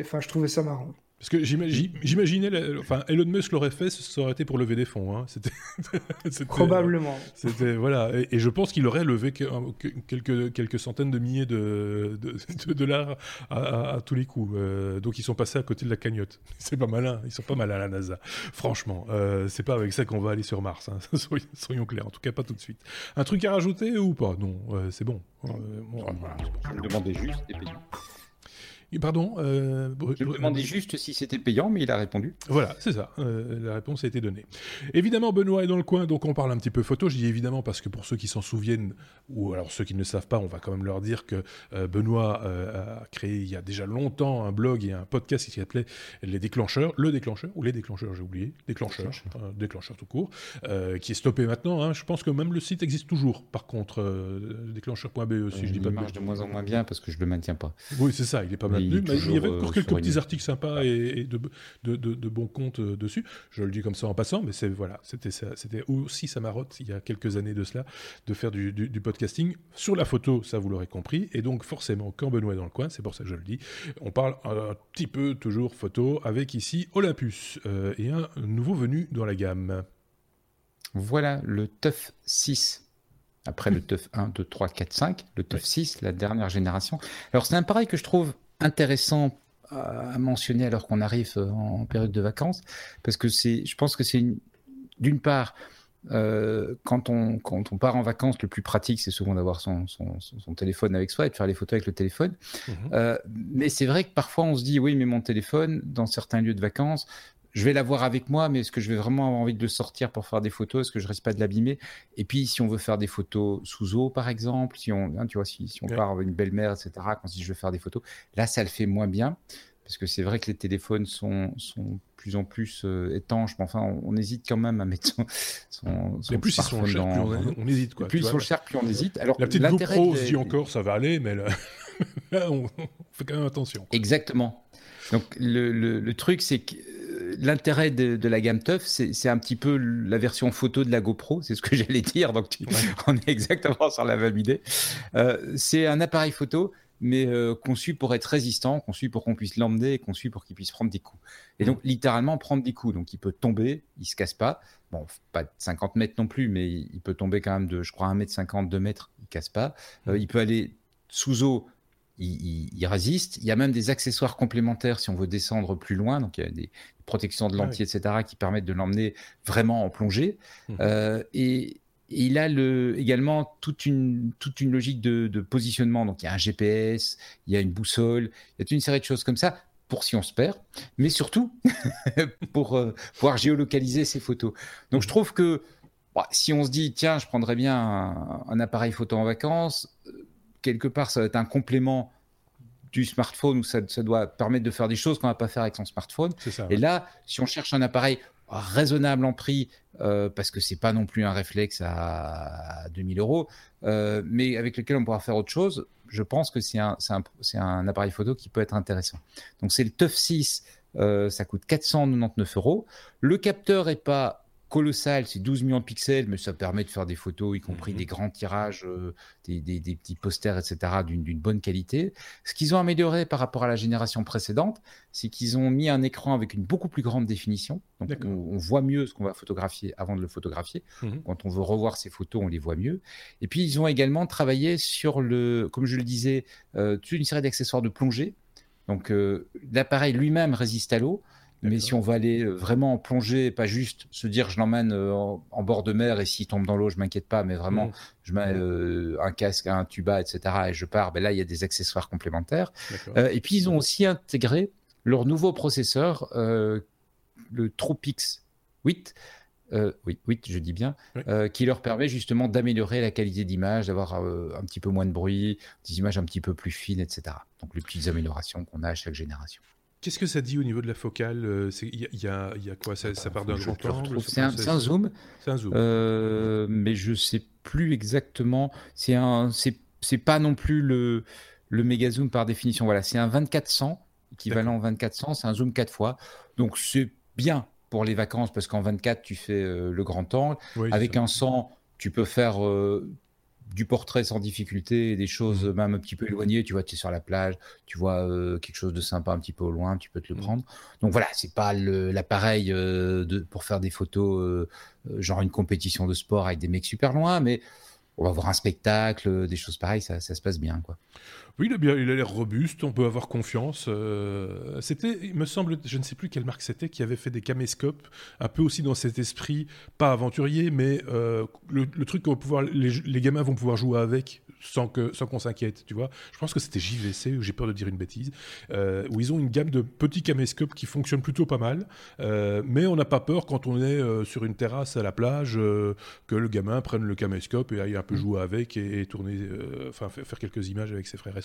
enfin, je trouvais ça marrant. Parce que j'imaginais, enfin, Elon Musk l'aurait fait, ça aurait été pour lever des fonds. Hein. C'était, Probablement. C'était voilà, et, je pense qu'il aurait levé quelques quelques centaines de milliers de, de, dollars à, tous les coups. Euh, donc ils sont passés à côté de la cagnotte. C'est pas malin, ils sont pas malins à la NASA. Franchement, euh, c'est pas avec ça qu'on va aller sur Mars. Hein. Soyons, clairs, en tout cas pas tout de suite. Un truc à rajouter ou pas? Non, euh, c'est bon. bon, Je me demandais juste des pays. Pardon euh, Je me demandais juste si c'était payant, mais il a répondu. Voilà, c'est ça. Euh, la réponse a été donnée. Évidemment, Benoît est dans le coin, donc on parle un petit peu photo. Je dis évidemment parce que pour ceux qui s'en souviennent, ou alors ceux qui ne savent pas, on va quand même leur dire que euh, Benoît a créé il y a déjà longtemps un blog et un podcast qui s'appelait Les Déclencheurs, le déclencheur, ou les déclencheurs, j'ai oublié, déclencheur, déclencheur tout court, qui est stoppé maintenant. Hein. Je pense que même le site existe toujours, par contre, déclencheur.be, si je dis pas Il marche de moins en moins bien parce que je le maintiens pas. Oui, c'est ça, il est pas mal il, y avait encore quelques petits articles sympas et, de, de, bons comptes euh, dessus. Je le dis comme ça en passant, mais c'est voilà, c'était c'était aussi sa marotte il y a quelques années de cela de faire du, podcasting sur la photo, ça vous l'aurez compris. Et donc forcément, quand Benoît est dans le coin, c'est pour ça que je le dis, on parle un petit peu toujours photo avec ici Olympus euh, et un nouveau venu dans la gamme. Voilà le TUF 6 après le TUF 1, 2, 3, 4, 5, le TUF 6, la dernière génération. Alors c'est un pareil que je trouve intéressant à mentionner alors qu'on arrive euh, en période de vacances, parce que c'est, je pense que c'est d'une part, euh, quand, on, quand on part en vacances, le plus pratique, c'est souvent d'avoir son, son, son, téléphone avec soi et de faire les photos avec le téléphone. Mmh euh, mais c'est vrai que parfois on se dit, oui, mais mon téléphone, dans certains lieux de vacances, je vais l'avoir avec moi, mais est-ce que je vais vraiment avoir envie de le sortir pour faire des photos? Est-ce que je risque pas de l'abîmer? Et puis, si on veut faire des photos sous eau, par exemple, si on, hein, tu vois, si, on part avec une belle mer, etc., quand si je veux faire des photos, là, ça le fait moins bien. parce que c'est vrai que les téléphones sont, sont plus en plus euh, étanches, mais enfin, on, hésite quand même à mettre son, son, plus ils sont chers, plus on, hésite. Quoi, plus ils sont chers, plus on hésite. Alors, la petite GoPro aussi encore, ça va aller, mais là, on fait quand même attention. Exactement. Donc le, le, truc, c'est que l'intérêt de, la gamme TUF, c'est un petit peu la version photo de la GoPro, c'est ce que j'allais dire, donc on est exactement sur la même idée. Euh, c'est un appareil photo mais euh, conçu pour être résistant, conçu pour qu'on puisse l'emmener, conçu pour qu'il puisse prendre des coups. Et donc, littéralement, prendre des coups. Donc, il peut tomber, il se casse pas. Bon, pas de 50 mètres non plus, mais il peut tomber quand même de, je crois, 1 mètre 50, 2 mètres, il casse pas. Euh, il peut aller sous eau, il, résiste. Il y a même des accessoires complémentaires si on veut descendre plus loin. Donc, il y a des protections de lentilles, etc., qui permettent de l'emmener vraiment en plongée. Mmh. Euh, et, il a le, également toute une, toute une logique de, positionnement. Donc, il y a un GPS, il y a une boussole, il y a toute une série de choses comme ça pour si on se perd, mais surtout pour euh, pouvoir géolocaliser ses photos. Donc, je trouve que bah, si on se dit, tiens, je prendrais bien un, appareil photo en vacances, quelque part, ça va être un complément du smartphone où ça, doit permettre de faire des choses qu'on ne va pas faire avec son smartphone. Et là, si on cherche un appareil raisonnable en prix, euh, parce que c'est pas non plus un réflexe à, 2000 euros, euh, mais avec lequel on pourra faire autre chose, je pense que c'est un, un, un, appareil photo qui peut être intéressant. Donc c'est le TUF 6, euh, ça coûte 499 euros. Le capteur est pas colossal, c'est 12 millions de pixels, mais ça permet de faire des photos, y compris mhm. des grands tirages, euh, des, petits posters, etc., d'une bonne qualité. Ce qu'ils ont amélioré par rapport à la génération précédente, c'est qu'ils ont mis un écran avec une beaucoup plus grande définition. Donc on, voit mieux ce qu'on va photographier avant de le photographier. Mhm. Quand on veut revoir ces photos, on les voit mieux. Et puis ils ont également travaillé sur le, comme je le disais, euh, toute une série d'accessoires de plongée. Donc euh, l'appareil lui-même résiste à l'eau. Mais si on va aller euh, vraiment plonger, pas juste se dire je l'emmène euh, en, bord de mer et s'il tombe dans l'eau, je m'inquiète pas, mais vraiment mmh. je mets euh, un casque, un tuba, etc. et je pars, ben là il y a des accessoires complémentaires. et puis ils ont aussi intégré leur nouveau processeur, le Tropix 8. oui, 8, je dis bien, qui leur permet justement d'améliorer la qualité d'image, d'avoir un petit peu moins de bruit, des images un petit peu plus fines, etc. Donc les petites améliorations qu'on a à chaque génération. Qu'est-ce que ça dit au niveau de la focale euh, Il y, a quoi? Ça, part d'un grand angle C'est un, zoom. C'est un zoom. Euh, mais je sais plus exactement. C'est un, c'est pas non plus le le méga zoom par définition. Voilà, c'est un 2400 équivalent 2400. C'est un zoom 4 fois. Donc c'est bien pour les vacances parce qu'en 24 tu fais euh, le grand angle. Avec un 100 tu peux faire du portrait sans difficulté, des choses mmh. même un petit peu éloignées. Tu vois, tu es sur la plage, tu vois euh, quelque chose de sympa un petit peu au loin, tu peux te le mmh. prendre. Donc voilà, c'est pas l'appareil euh, pour faire des photos, euh, genre une compétition de sport avec des mecs super loin, mais on va voir un spectacle, des choses pareilles, ça, ça se passe bien, quoi. Oui, il a l'air robuste, on peut avoir confiance. Euh, c'était, il me semble, je ne sais plus quelle marque c'était, qui avait fait des caméscopes, un peu aussi dans cet esprit, pas aventurier, mais euh, le, truc qu'on pouvoir, les, gamins vont pouvoir jouer avec sans que, sans qu'on s'inquiète, tu vois. Je pense que c'était JVC, j'ai peur de dire une bêtise, euh, où ils ont une gamme de petits caméscopes qui fonctionnent plutôt pas mal, mais on n'a pas peur quand on est sur une terrasse à la plage que le gamin prenne le caméscope et aille un peu mmh. jouer avec et, tourner, enfin faire quelques images avec ses frères et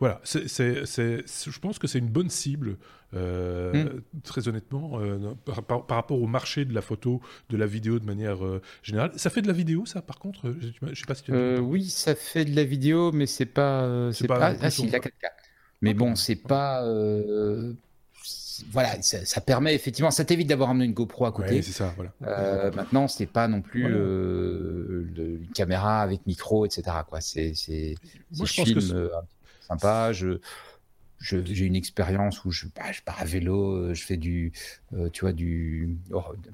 voilà, c'est, je pense que c'est une bonne cible, euh, hmm. très honnêtement, euh, par, rapport au marché de la photo, de la vidéo de manière euh, générale. Ça fait de la vidéo, ça, par contre Je sais pas si tu Oui, ça fait de la vidéo, mais c'est pas. c'est pas, ah, si, la 4K. Mais bon, c'est pas voilà, ça, permet effectivement, ça t'évite d'avoir amené une GoPro à côté. c'est ça, voilà. Euh, maintenant, c'est pas non plus une caméra avec micro, etc. Quoi, c'est, c'est, euh, sympa. Je, j'ai une expérience où je, bah, je pars à vélo, euh, je fais du, tu vois, du,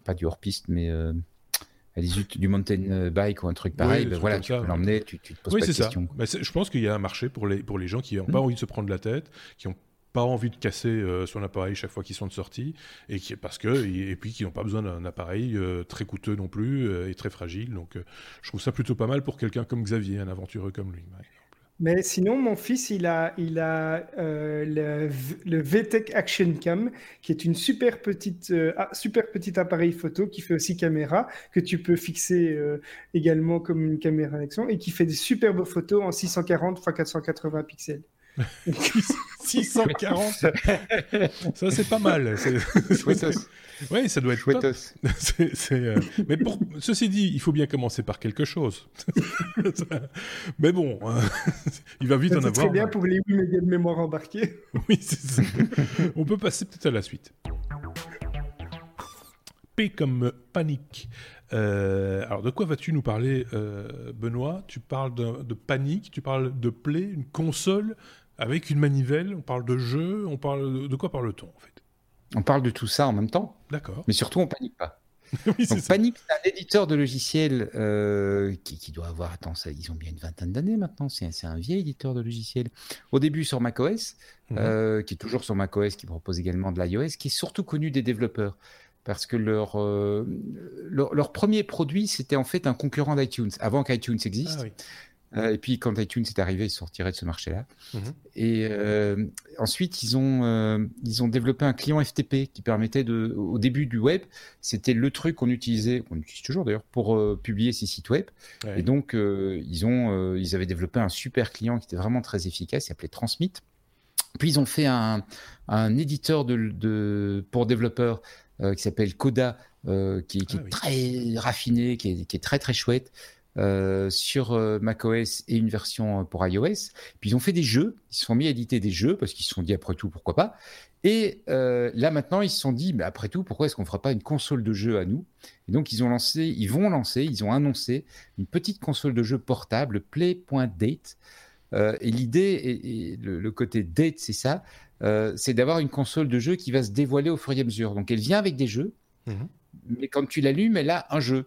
pas du hors piste, mais du mountain bike ou un truc pareil, ben voilà, tu peux l'emmener, tu, te poses pas de questions. Bah, je pense qu'il y a un marché pour les, pour les gens qui n'ont pas hmm. envie de se prendre la tête, qui ont pas envie de casser euh, son appareil chaque fois qu'ils sont de sortie et qui parce que et, puis qui n'ont pas besoin d'un appareil euh, très coûteux non plus euh, et très fragile donc je trouve ça plutôt pas mal pour quelqu'un comme Xavier un aventureux comme lui mais sinon, mon fils, il a, il a le, le, VTech Action Cam, qui est une super petite, ah, super petit appareil photo qui fait aussi caméra, que tu peux fixer également comme une caméra d'action et qui fait des superbes photos en 640 x 480 pixels. 640 Ça, c'est pas mal. Oui, ça doit être top. Euh, mais pour... ceci dit, il faut bien commencer par quelque chose. mais bon, euh, il va vite en avoir. C'est très bien pour les 8 mégas de mémoire embarqués. oui, c'est ça. On peut passer peut-être à la suite. P comme panique. Euh, alors, de quoi vas-tu nous parler, Benoît? Tu parles de, de, panique, tu parles de play, une console avec une manivelle, on parle de jeu, on parle de quoi parle-t-on en fait? On parle de tout ça en même temps. D'accord. Mais surtout, on panique pas. oui, Donc, Panic, c'est un éditeur de logiciels euh, qui, doit avoir, attends, ça, ils ont bien une vingtaine d'années maintenant, c'est un vieil éditeur de logiciels. Au début sur macOS, mhm. euh, qui est toujours sur macOS, qui propose également de l'iOS, qui est surtout connu des développeurs. Parce que leur, euh, leur, premier produit, c'était en fait un concurrent d'iTunes, avant qu'iTunes existe. Ah, oui. Euh, et puis quand iTunes est arrivé, ils sortiraient de ce marché-là. Mhm. Et euh, ensuite, ils ont, euh, ils ont développé un client FTP qui permettait de, au début du web, c'était le truc qu'on utilisait, qu'on utilise toujours d'ailleurs, pour publier ses sites web. Et donc, ils, ont, ils avaient développé un super client qui était vraiment très efficace, il s'appelait Transmit. Puis ils ont fait un, un éditeur de, de, pour développeurs qui s'appelle Coda, qui, qui ah est très raffiné, qui est, qui est très très chouette. Euh, sur euh, macOS et une version euh, pour iOS. Puis ils ont fait des jeux, ils se sont mis à éditer des jeux parce qu'ils se sont dit après tout pourquoi pas. Et là maintenant ils se sont dit mais après tout pourquoi est-ce qu'on ne fera pas une console de jeu à nous? Et donc ils ont lancé, ils vont lancer, ils ont annoncé une petite console de jeu portable Play.date. et l'idée et, le, côté date c'est ça, c'est d'avoir une console de jeu qui va se dévoiler au fur et à mesure. Donc elle vient avec des jeux, mhm. mais quand tu l'allumes elle a un jeu.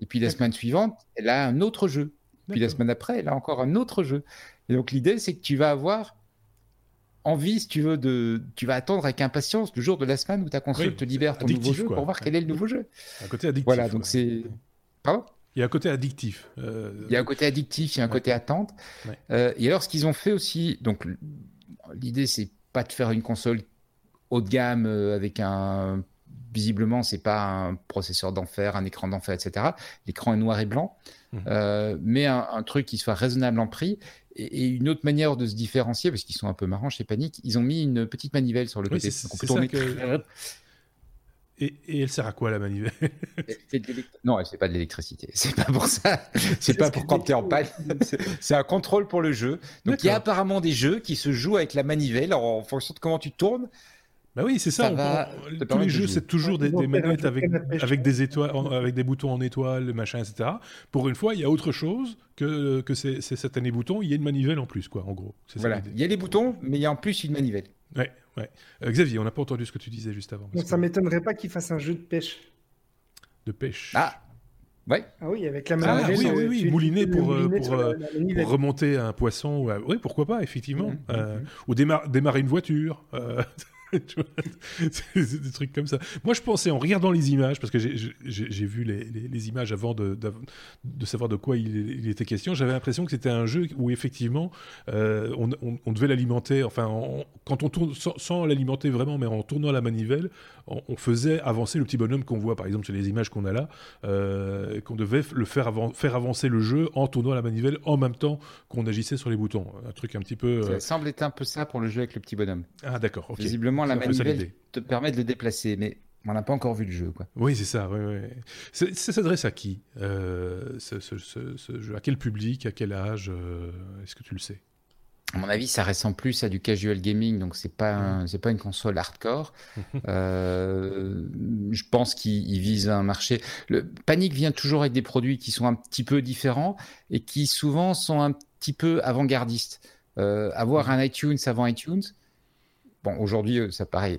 Et puis la semaine suivante, elle a un autre jeu. Puis la semaine après, elle a encore un autre jeu. Et donc l'idée, c'est que tu vas avoir envie, si tu veux, de, tu vas attendre avec impatience le jour de la semaine où ta console te libère ton nouveau jeu pour voir quel est le nouveau jeu. Un côté addictif. Voilà, donc c'est. Pardon? Il y a un côté addictif. Euh, il y a un côté addictif, il y a un côté attente. Euh, et alors, ce qu'ils ont fait aussi, donc l'idée, c'est pas de faire une console haut de gamme euh, avec un visiblement, c'est pas un processeur d'enfer, un écran d'enfer, etc. L'écran est noir et blanc, mmh. euh, mais un, truc qui soit raisonnable en prix. Et, une autre manière de se différencier, parce qu'ils sont un peu marrants chez Panic, ils ont mis une petite manivelle sur le côté. Et, elle sert à quoi la manivelle? Non, elle fait pas de l'électricité. C'est pas pour ça. C'est pas pour quand tu es en panne. C'est un contrôle pour le jeu. Donc il y a apparemment des jeux qui se jouent avec la manivelle en fonction de comment tu tournes. Bah oui, c'est ça. tous les jeux, c'est toujours des, manettes avec, avec des étoiles, avec des boutons en étoile, machin, etc. Pour une fois, il y a autre chose que, que ces, ces année boutons. Il y a une manivelle en plus, quoi, en gros. Voilà. Il y a les boutons, mais il y a en plus une manivelle. Ouais, ouais. Euh, Xavier, on n'a pas entendu ce que tu disais juste avant. Donc ça m'étonnerait pas qu'il fasse un jeu de pêche. De pêche. Ah. Ouais. Ah oui, avec la ah manivelle. Ah, oui, oui, oui. mouliner pour, euh, pour, euh, pour, remonter un poisson. Oui, pourquoi pas, effectivement. Mmh, mmh, mmh. Ou démarrer une voiture. des trucs comme ça. Moi, je pensais en regardant les images, parce que j'ai vu les, les, images avant de, de, savoir de quoi il, était question, j'avais l'impression que c'était un jeu où effectivement euh, on, on, devait l'alimenter, enfin, quand on tourne sans, l'alimenter vraiment, mais en tournant la manivelle, on, faisait avancer le petit bonhomme qu'on voit, par exemple, sur les images qu'on a là, euh, qu'on devait le faire, faire avancer le jeu en tournant la manivelle en même temps qu'on agissait sur les boutons. Un truc un petit peu. Ça euh, semble être un peu ça pour le jeu avec le petit bonhomme. Ah, d'accord. Visiblement, la manivelle te permet de le déplacer, mais on n'a pas encore vu le jeu. Quoi. Oui, c'est ça. Ça s'adresse à qui euh, ce, jeu? À quel public? À quel âge euh, Est-ce que tu le sais? À mon avis, ça ressemble plus à du casual gaming, donc c'est pas c'est pas une console hardcore. Euh, je pense qu'il vise un marché. Le Panic vient toujours avec des produits qui sont un petit peu différents et qui souvent sont un petit peu avant-gardistes. avoir un iTunes avant iTunes, Bon, aujourd'hui, euh, ça paraît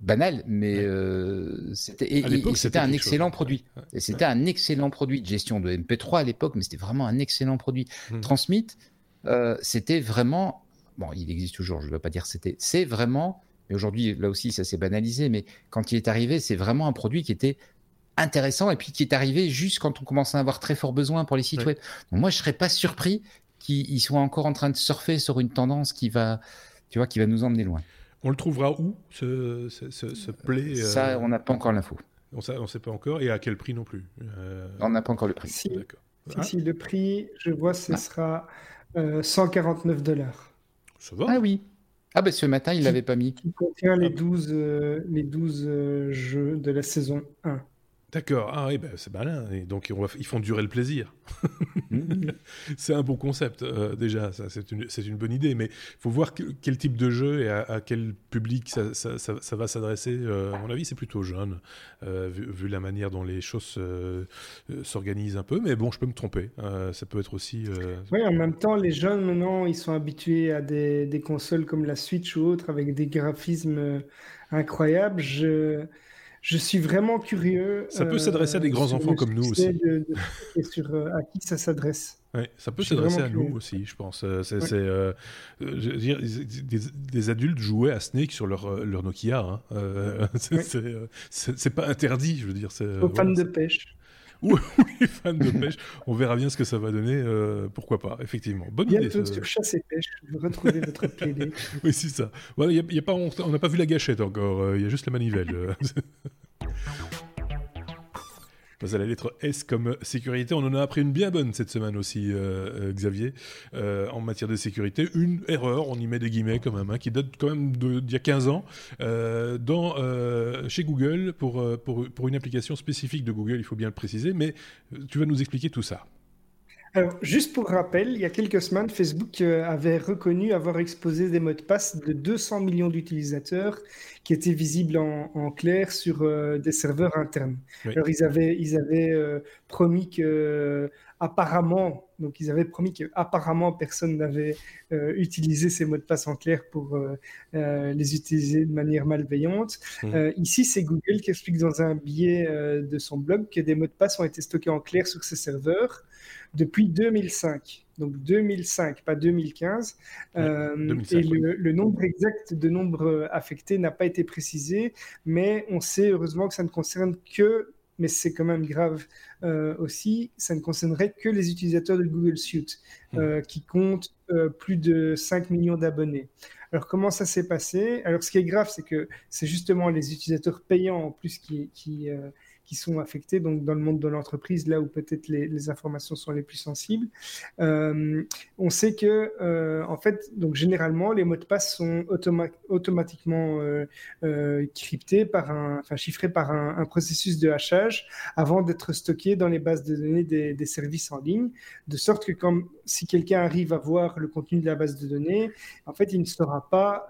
banal, mais euh, c'était un excellent produit. C'était un excellent produit de gestion de MP3 à l'époque, mais c'était vraiment un excellent produit. Mmh. Transmit, euh, c'était vraiment, bon, il existe toujours, je ne veux pas dire c'était, c'est vraiment, mais aujourd'hui, là aussi, ça s'est banalisé, mais quand il est arrivé, c'est vraiment un produit qui était intéressant et puis qui est arrivé juste quand on commence à avoir très fort besoin pour les sites web. Donc moi, je serais pas surpris qu'ils soient encore en train de surfer sur une tendance qui va, tu vois, qui va nous emmener loin. On le trouvera où, ce, ce, play Ça, euh, on n'a pas encore l'info. On ne sait pas encore, et à quel prix non plus euh, On n'a pas encore le prix. Si, si, le prix, je vois, ce ah. sera 149 euh, dollars. Ça va? Ah oui. Ah ben ce matin, il l'avait pas mis. Qui contient les 12, les 12 jeux de la saison 1. D'accord, ah oui, bah, c'est malin. Et donc ils font durer le plaisir. Mmh. c'est un bon concept euh, déjà, c'est une, une, bonne idée, mais il faut voir quel type de jeu et à, quel public ça, ça, ça, va s'adresser. Euh, à mon avis, c'est plutôt jeune, euh, vu, la manière dont les choses s'organisent un peu, mais bon, je peux me tromper. ça peut être aussi. Oui, en même temps, les jeunes maintenant, ils sont habitués à des, des consoles comme la Switch ou autre avec des graphismes incroyables. Je je suis vraiment curieux. Ça peut s'adresser à des grands enfants comme nous aussi. et sur euh, à qui ça s'adresse. Ça peut s'adresser à nous aussi, je pense. Euh, c'est, euh, des, adultes jouaient à Snake sur leur, leur Nokia. Hein. c'est, pas interdit, je veux dire. Aux fans de pêche. Oui, fans de pêche. On verra bien ce que ça va donner. pourquoi pas, effectivement. Bonne Bientôt idée. sur chasse et pêche, vous retrouvez votre playlist. oui, c'est ça. Voilà, y a, y a pas, on n'a pas vu la gâchette encore. Il y a juste la manivelle. à la lettre S comme sécurité. On en a appris une bien bonne cette semaine aussi, euh, euh, Xavier, euh, en matière de sécurité. Une erreur, on y met des guillemets quand même, hein, qui date quand même d'il y a 15 ans, chez Google, pour, pour une application spécifique de Google, il faut bien le préciser, mais tu vas nous expliquer tout ça. Alors, juste pour rappel, il y a quelques semaines, Facebook euh, avait reconnu avoir exposé des mots de passe de 200 millions d'utilisateurs qui étaient visibles en, clair sur euh, des serveurs internes. Alors, ils avaient, ils avaient euh, promis que, apparemment, donc ils avaient promis que apparemment personne n'avait utilisé ces mots de passe en clair pour les utiliser de manière malveillante. Mmh. ici, c'est Google qui explique dans un billet de son blog que des mots de passe ont été stockés en clair sur ces serveurs depuis 2005. Donc 2005, pas 2015. Euh, et le, nombre exact de nombres affectés n'a pas été précisé, mais on sait heureusement que ça ne concerne que, mais c'est quand même grave euh, aussi, ça ne concernerait que les utilisateurs de Google Suite, hmm. euh, qui comptent plus de 5 millions d'abonnés. Alors comment ça s'est passé? Alors ce qui est grave, c'est que c'est justement les utilisateurs payants en plus qui, qui qui sont affectés donc dans le monde de l'entreprise, là où peut-être les, informations sont les plus sensibles. Euh, on sait que, euh, en fait, donc généralement, les mots de passe sont automatiquement euh, cryptés par un, enfin chiffrés par un, processus de hachage avant d'être stockés dans les bases de données des, services en ligne, de sorte que comme si quelqu'un arrive à voir le contenu de la base de données, en fait, il ne saura pas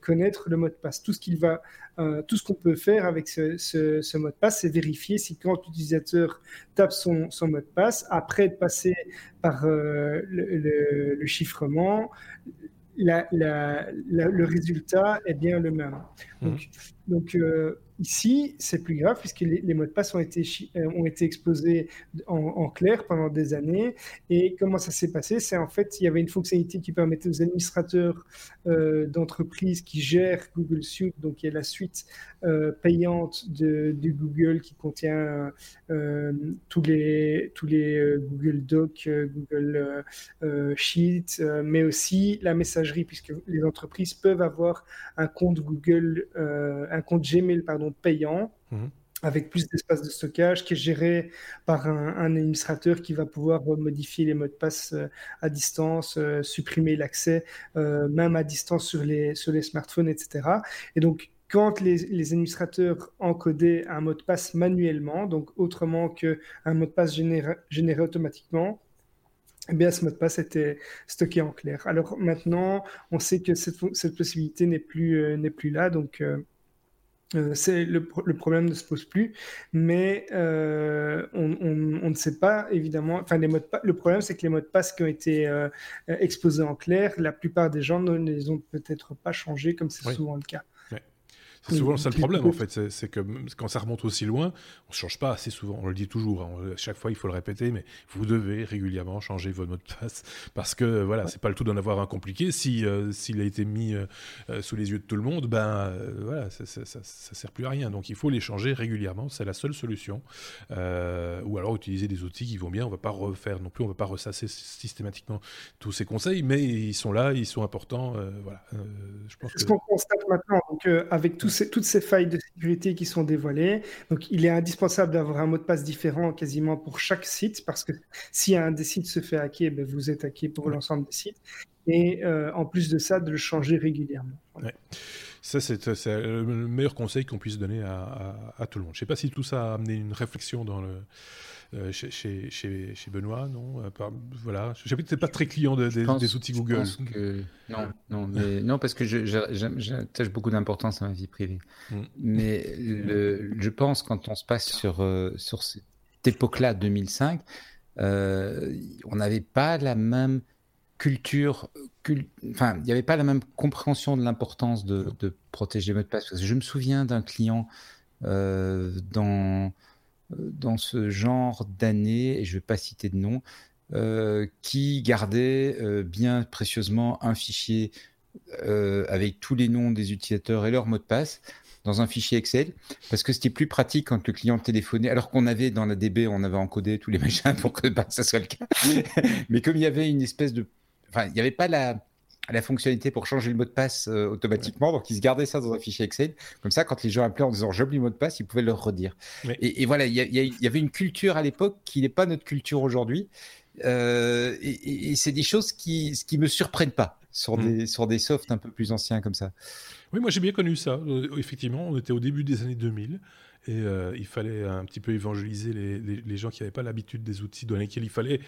connaître le mot de passe. Tout ce qu'il va euh, tout ce qu'on peut faire avec ce, mot de passe, c'est vérifier si quand l'utilisateur tape son, mot de passe, après de passer par euh, le, chiffrement, le résultat est bien le même. Mmh. Donc, euh, Ici, c'est plus grave puisque les, mots de passe ont été, euh, ont été exposés en, clair pendant des années. Et comment ça s'est passé? C'est en fait, il y avait une fonctionnalité qui permettait aux administrateurs euh, d'entreprises qui gèrent Google Suite, donc qui est la suite payante de, Google qui contient tous les, tous les Google Docs, Google Sheets, mais aussi la messagerie, puisque les entreprises peuvent avoir un compte Google, un compte Gmail, pardon, payant. Mhm. avec plus d'espace de stockage, qui est géré par un, administrateur qui va pouvoir modifier les mots de passe euh, à distance, euh, supprimer l'accès, euh, même à distance sur les, sur les smartphones, etc. Et donc, quand les, administrateurs encodaient un mot de passe manuellement, donc autrement qu'un mot de passe généré, généré automatiquement, eh bien, ce mot de passe était stocké en clair. Alors maintenant, on sait que cette, cette possibilité n'est plus, n'est plus là, donc c'est le, problème ne se pose plus, mais euh, on, ne sait pas évidemment. Enfin, les mots le problème, c'est que les mots de passe qui ont été euh, exposés en clair, la plupart des gens ne les ont peut-être pas changés, comme c'est souvent le cas. C'est souvent ça le problème, en fait. C'est que quand ça remonte aussi loin, on ne change pas assez souvent. On le dit toujours. Hein. chaque fois, il faut le répéter, mais vous devez régulièrement changer votre mot de passe parce que voilà, c'est pas le tout d'en avoir un compliqué. Si euh, s'il a été mis euh, euh, sous les yeux de tout le monde, ben voilà, ça, ça, sert plus à rien. Donc il faut les changer régulièrement. C'est la seule solution. ou alors utiliser des outils qui vont bien. On va pas refaire non plus. On va pas ressasser systématiquement tous ces conseils, mais ils sont là, ils sont importants. voilà. je pense que... Ce qu'on constate maintenant, donc avec toutes ces failles de sécurité qui sont dévoilées. Donc, il est indispensable d'avoir un mot de passe différent quasiment pour chaque site, parce que si un des sites se fait hacker, ben, vous êtes hacké pour l'ensemble des sites. et en plus de ça, de le changer régulièrement. Ça, c'est le meilleur conseil qu'on puisse donner à, tout le monde. Je ne sais pas si tout ça a amené une réflexion dans le, euh, chez, chez, chez, Benoît, non euh, Voilà, je sais que tu n'es pas très client des outils Google. Non, non, mais, non, parce que j'attache beaucoup d'importance à ma vie privée. Mm. Mais le, je pense quand on se passe sur, euh, sur cette époque-là, 2005, on n'avait pas la même culture, enfin, il n'y avait pas la même compréhension de l'importance de, de, protéger les mots de passe. Parce que je me souviens d'un client dans dans ce genre d'année, et je ne vais pas citer de nom, euh, qui gardait euh, bien précieusement un fichier euh, avec tous les noms des utilisateurs et leurs mots de passe dans un fichier Excel, parce que c'était plus pratique quand le client téléphonait, alors qu'on avait dans la DB, on avait encodé tous les machins pour que bah, ça soit le cas. Mais comme il y avait une espèce de... Enfin, il n'y avait pas la la fonctionnalité pour changer le mot de passe euh, automatiquement. Donc, ils se gardaient ça dans un fichier Excel. Comme ça, quand les gens appelaient en disant j'oublie le mot de passe, ils pouvaient le redire. Et, voilà, il y, avait une culture à l'époque qui n'est pas notre culture aujourd'hui. Euh, et, c'est des choses qui ne me surprennent pas sur, mm. des, sur des softs un peu plus anciens comme ça. Oui, moi j'ai bien connu ça. Euh, effectivement, on était au début des années 2000 et il fallait un petit peu évangéliser les, les gens qui n'avaient pas l'habitude des outils dans lesquels il fallait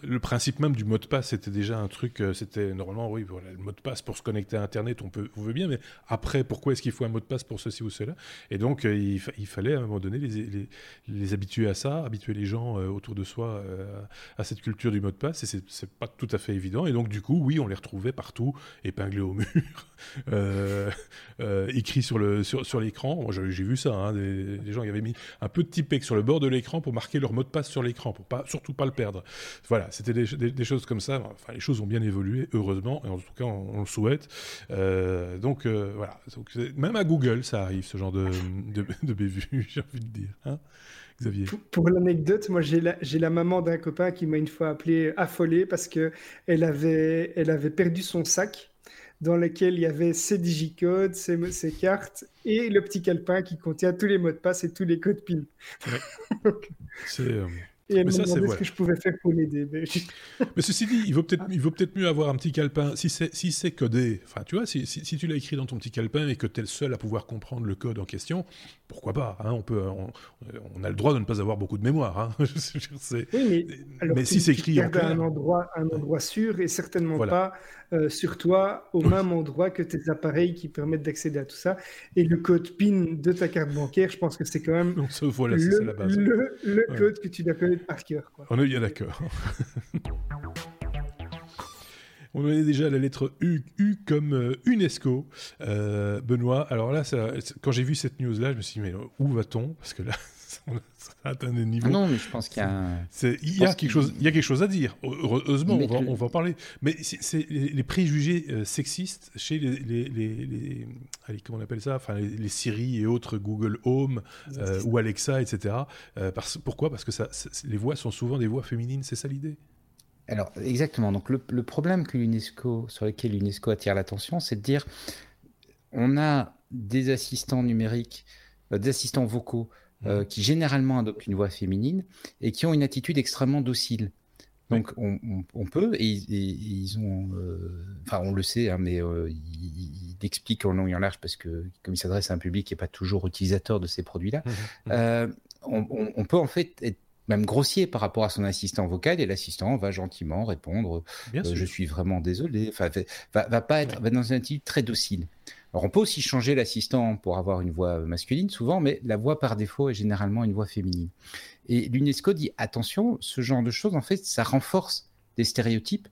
le principe même du mot de passe, c'était déjà un truc, euh, c'était normalement, oui, voilà, le mot de passe pour se connecter à Internet, on peut, on veut bien, mais après, pourquoi est-ce qu'il faut un mot de passe pour ceci ou cela? Et donc, euh, il, fallait à un moment donné les, les, habituer à ça, habituer les gens euh, autour de soi à cette culture du mot de passe, et c'est pas tout à fait évident. Et donc, du coup, oui, on les retrouvait partout, épinglés au mur, écrits sur l'écran. Sur, sur j'ai vu ça, hein, des, gens qui avaient mis un peu de typek sur le bord de l'écran pour marquer leur mot de passe sur l'écran, pour pas, surtout pas le perdre. Voilà c'était des, choses comme ça. Enfin, les choses ont bien évolué, heureusement, et en tout cas, on, le souhaite. Euh, donc, euh, voilà. même à Google, ça arrive, ce genre de, de, bévues, j'ai envie de dire. Hein Xavier. Pour, l'anecdote, moi j'ai la, la, maman d'un copain qui m'a une fois appelé affolée parce qu'elle avait, elle avait perdu son sac dans lequel il y avait ses digicodes, ses, ses, cartes et le petit calepin qui contient tous les mots de passe et tous les codes PIN. C'est euh, et elle me demandait ce que je pouvais faire pour l'aider. Mais... ceci dit, il vaut peut-être peut mieux avoir un petit calepin. Si c'est si codé, enfin, tu vois, si, si, tu l'as écrit dans ton petit calepin et que tu es le seul à pouvoir comprendre le code en question, pourquoi pas hein, on, peut, on, a le droit de ne pas avoir beaucoup de mémoire. Hein, oui, mais, si c'est écrit en un endroit, un endroit sûr et certainement pas euh, sur toi au même endroit que tes appareils qui permettent d'accéder à tout ça. Et le code PIN de ta carte bancaire, je pense que c'est quand même le, code que tu dois connaître On est bien d'accord. On est déjà à la lettre U, U comme euh, UNESCO. Euh, Benoît, alors là, ça, quand j'ai vu cette news-là, je me suis dit, mais où va-t-on? Parce que là, niveau. non, mais je pense qu'il y a. Il y a quelque chose. Il y a quelque chose à dire. Heureusement, on va, on va, en parler. Mais c'est les, préjugés euh, sexistes chez les, les, les, allez, comment on appelle ça? Enfin, les, Siri et autres Google Home euh, ou Alexa, etc. Euh, parce, pourquoi? Parce que ça, les voix sont souvent des voix féminines. C'est ça l'idée? Alors exactement. Donc le, le problème que l'UNESCO, sur lequel l'UNESCO attire l'attention, c'est de dire on a des assistants numériques, des assistants vocaux euh, qui généralement adoptent une voix féminine et qui ont une attitude extrêmement docile. Donc on, peut, et, ils ont, euh, enfin on le sait, hein, mais euh, il, explique en long et en large parce que comme il s'adresse à un public qui n'est pas toujours utilisateur de ces produits-là, mmh, mmh. on, peut en fait être même grossier par rapport à son assistant vocal et l'assistant va gentiment répondre je suis vraiment désolé, enfin va, va, pas être va dans une attitude très docile. Alors on peut aussi changer l'assistant pour avoir une voix masculine souvent, mais la voix par défaut est généralement une voix féminine. Et l'UNESCO dit attention, ce genre de choses, en fait, ça renforce des stéréotypes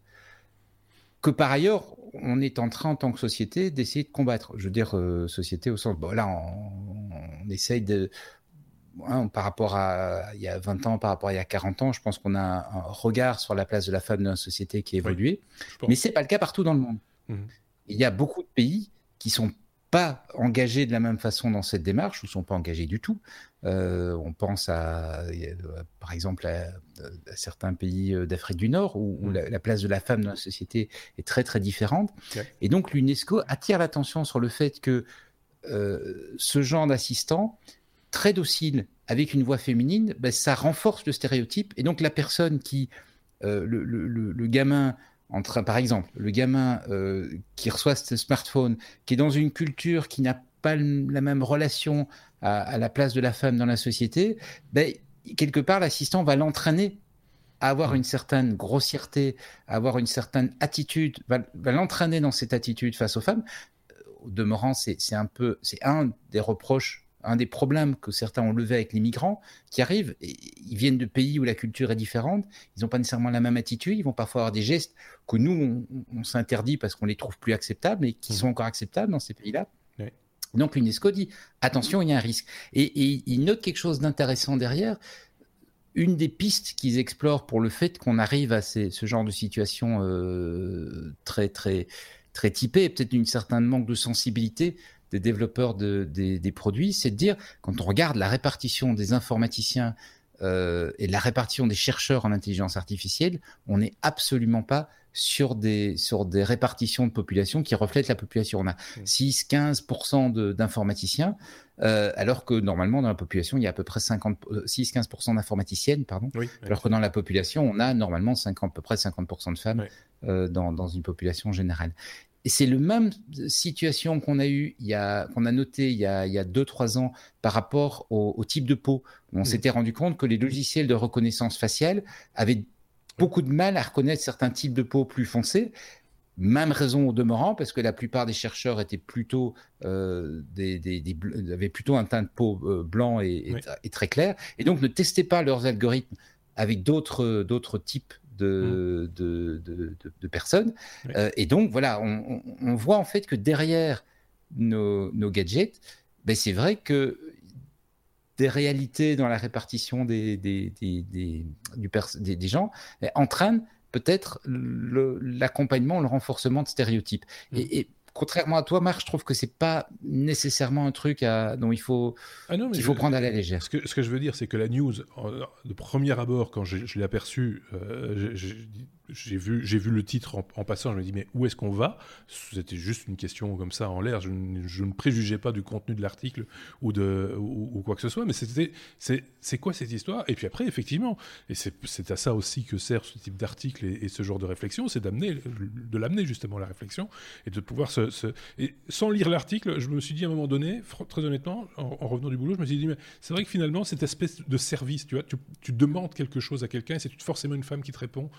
que par ailleurs, on est en train, en tant que société, d'essayer de combattre. Je veux dire, euh, société au sens, bon là, on, essaye de, hein, par rapport à il y a 20 ans, par rapport à il y a 40 ans, je pense qu'on a un regard sur la place de la femme dans la société qui a évolué. mais ce n'est pas le cas partout dans le monde. Mmh. Il y a beaucoup de pays qui sont pas engagés de la même façon dans cette démarche ou sont pas engagés du tout. Euh, on pense à, par exemple, à, certains pays euh, d'Afrique du Nord où, mm. la, place de la femme dans la société est très très différente. Et donc l'UNESCO attire l'attention sur le fait que euh, ce genre d'assistant très docile avec une voix féminine, ben, ça renforce le stéréotype. Et donc la personne qui, le, le, gamin entre, par exemple, le gamin qui reçoit ce smartphone, qui est dans une culture qui n'a pas la même relation à, la place de la femme dans la société, ben, quelque part, l'assistant va l'entraîner à avoir une certaine grossièreté, à avoir une certaine attitude, va, l'entraîner dans cette attitude face aux femmes. Au demeurant, c'est un peu, c'est un des reproches, un des problèmes que certains ont levé avec les migrants qui arrivent. Et ils viennent de pays où la culture est différente, ils n'ont pas nécessairement la même attitude, ils vont parfois avoir des gestes que nous, on, s'interdit parce qu'on les trouve plus acceptables, mais qui mmh. sont encore acceptables dans ces pays-là. Donc l'UNESCO dit attention, il y a un risque. Et, il note quelque chose d'intéressant derrière, une des pistes qu'ils explorent pour le fait qu'on arrive à ce genre de situation euh, très très très typée, peut-être une certaine manque de sensibilité des développeurs de, des, produits, c'est de dire quand on regarde la répartition des informaticiens euh, et la répartition des chercheurs en intelligence artificielle, on n'est absolument pas sur des, sur des répartitions de population qui reflètent la population. On a 6-15% d'informaticiens, euh, alors que normalement dans la population, il y a à peu près 6-15% euh, d'informaticiennes, pardon, alors que dans la population, on a normalement 50, à peu près 50% de femmes euh, dans, dans, une population générale. Et c'est le même situation qu'on a eu, il y a, qu'on a noté il y a, il y a 2-3 ans par rapport au, au, type de peau. On s'était rendu compte que les logiciels de reconnaissance faciale avaient beaucoup de mal à reconnaître certains types de peau plus foncés. Même raison au demeurant, parce que la plupart des chercheurs étaient plutôt euh, des, avaient plutôt un teint de peau euh, blanc et, très clair, et donc ne testaient pas leurs algorithmes avec d'autres d'autres types de, mmh. de, personnes. Euh, et donc voilà, on, voit en fait que derrière nos, gadgets, ben c'est vrai que des réalités dans la répartition des, des, des, des, des gens entraînent peut-être l'accompagnement, le, renforcement de stéréotypes. Mmh. Et, contrairement à toi, Marc, je trouve que c'est pas nécessairement un truc à, dont il faut, ah faut prendre à la légère. Ce que, ce que je veux dire, c'est que la news, de premier abord, quand je, l'ai aperçue, euh, j'ai vu, j'ai vu le titre en, passant, je me dis mais où est-ce qu'on va? C'était juste une question comme ça en l'air. Je, ne préjugeais pas du contenu de l'article ou de ou, quoi que ce soit, mais c'était c'est quoi cette histoire? Et puis après, effectivement, et c'est à ça aussi que sert ce type d'article et, ce genre de réflexion, c'est d'amener de l'amener justement la réflexion et de pouvoir se, et sans lire l'article, je me suis dit à un moment donné, très honnêtement, en, revenant du boulot, je me suis dit mais c'est vrai que finalement cette espèce de service, tu vois, tu, tu demandes quelque chose à quelqu'un, et c'est forcément une femme qui te répond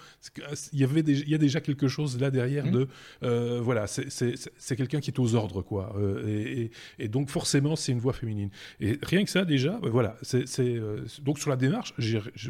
il y avait il y a déjà quelque chose là derrière mmh. de euh, voilà c'est quelqu'un qui est aux ordres quoi euh, et, et, donc forcément c'est une voix féminine. Et rien que ça déjà ben voilà c'est euh, donc sur la démarche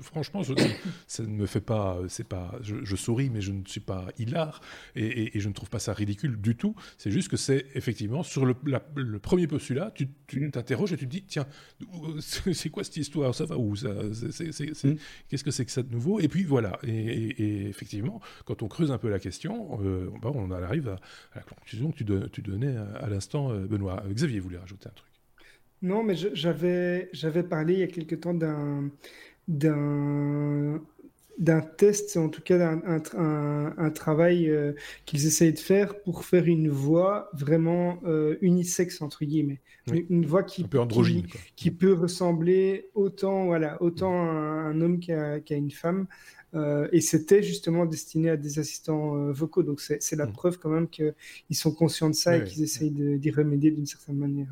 franchement ça ne me fait pas c'est pas je, souris mais je ne suis pas hilar et, je ne trouve pas ça ridicule du tout. C'est juste que c'est effectivement sur le, le premier postulat tu t'interroges et tu te dis tiens c'est quoi cette histoire? Ça va où? Ça mmh. qu'est-ce que c'est que ça de nouveau? Et puis voilà et effectivement quand on creuse un peu la question, euh, bah, on arrive à, la conclusion que tu, tu donnais à, l'instant, euh, Benoît. Euh, Xavier voulait rajouter un truc. Non, mais j'avais parlé il y a quelque temps d'un d'un test, en tout cas d'un un, travail qu'ils essayaient de faire pour faire une voix vraiment unisexe entre guillemets, une voix qui, peut androgyne, qui, peut ressembler autant voilà autant à un homme qu'à une femme. Euh, et c'était justement destiné à des assistants euh, vocaux. Donc c'est la mm. preuve quand même qu'ils sont conscients de ça et qu'ils essayent d'y remédier d'une certaine manière.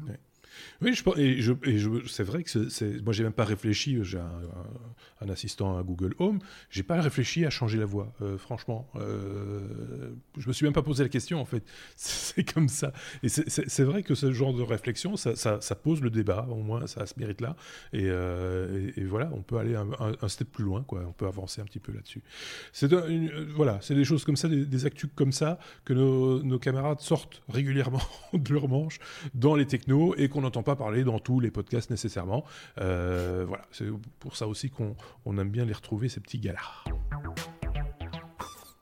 Oui, je, et, je, et je, c'est vrai que c'est, moi j'ai même pas réfléchi, j'ai un, assistant à Google Home, j'ai pas réfléchi à changer la voix, euh, franchement. Euh, je me suis même pas posé la question en fait, c'est comme ça. Et c'est, vrai que ce genre de réflexion, ça, pose le débat, au moins ça se mérite là. Et, euh, voilà, on peut aller un, step plus loin, on peut avancer un petit peu là-dessus. C'est voilà, c'est des choses comme ça, des, des actus comme ça, que nos, nos camarades sortent régulièrement de leur manche dans les technos et qu'on n'entend pas parler dans tous les podcasts nécessairement. Euh, voilà, c'est pour ça aussi qu'on aime bien les retrouver, ces petits gars-là.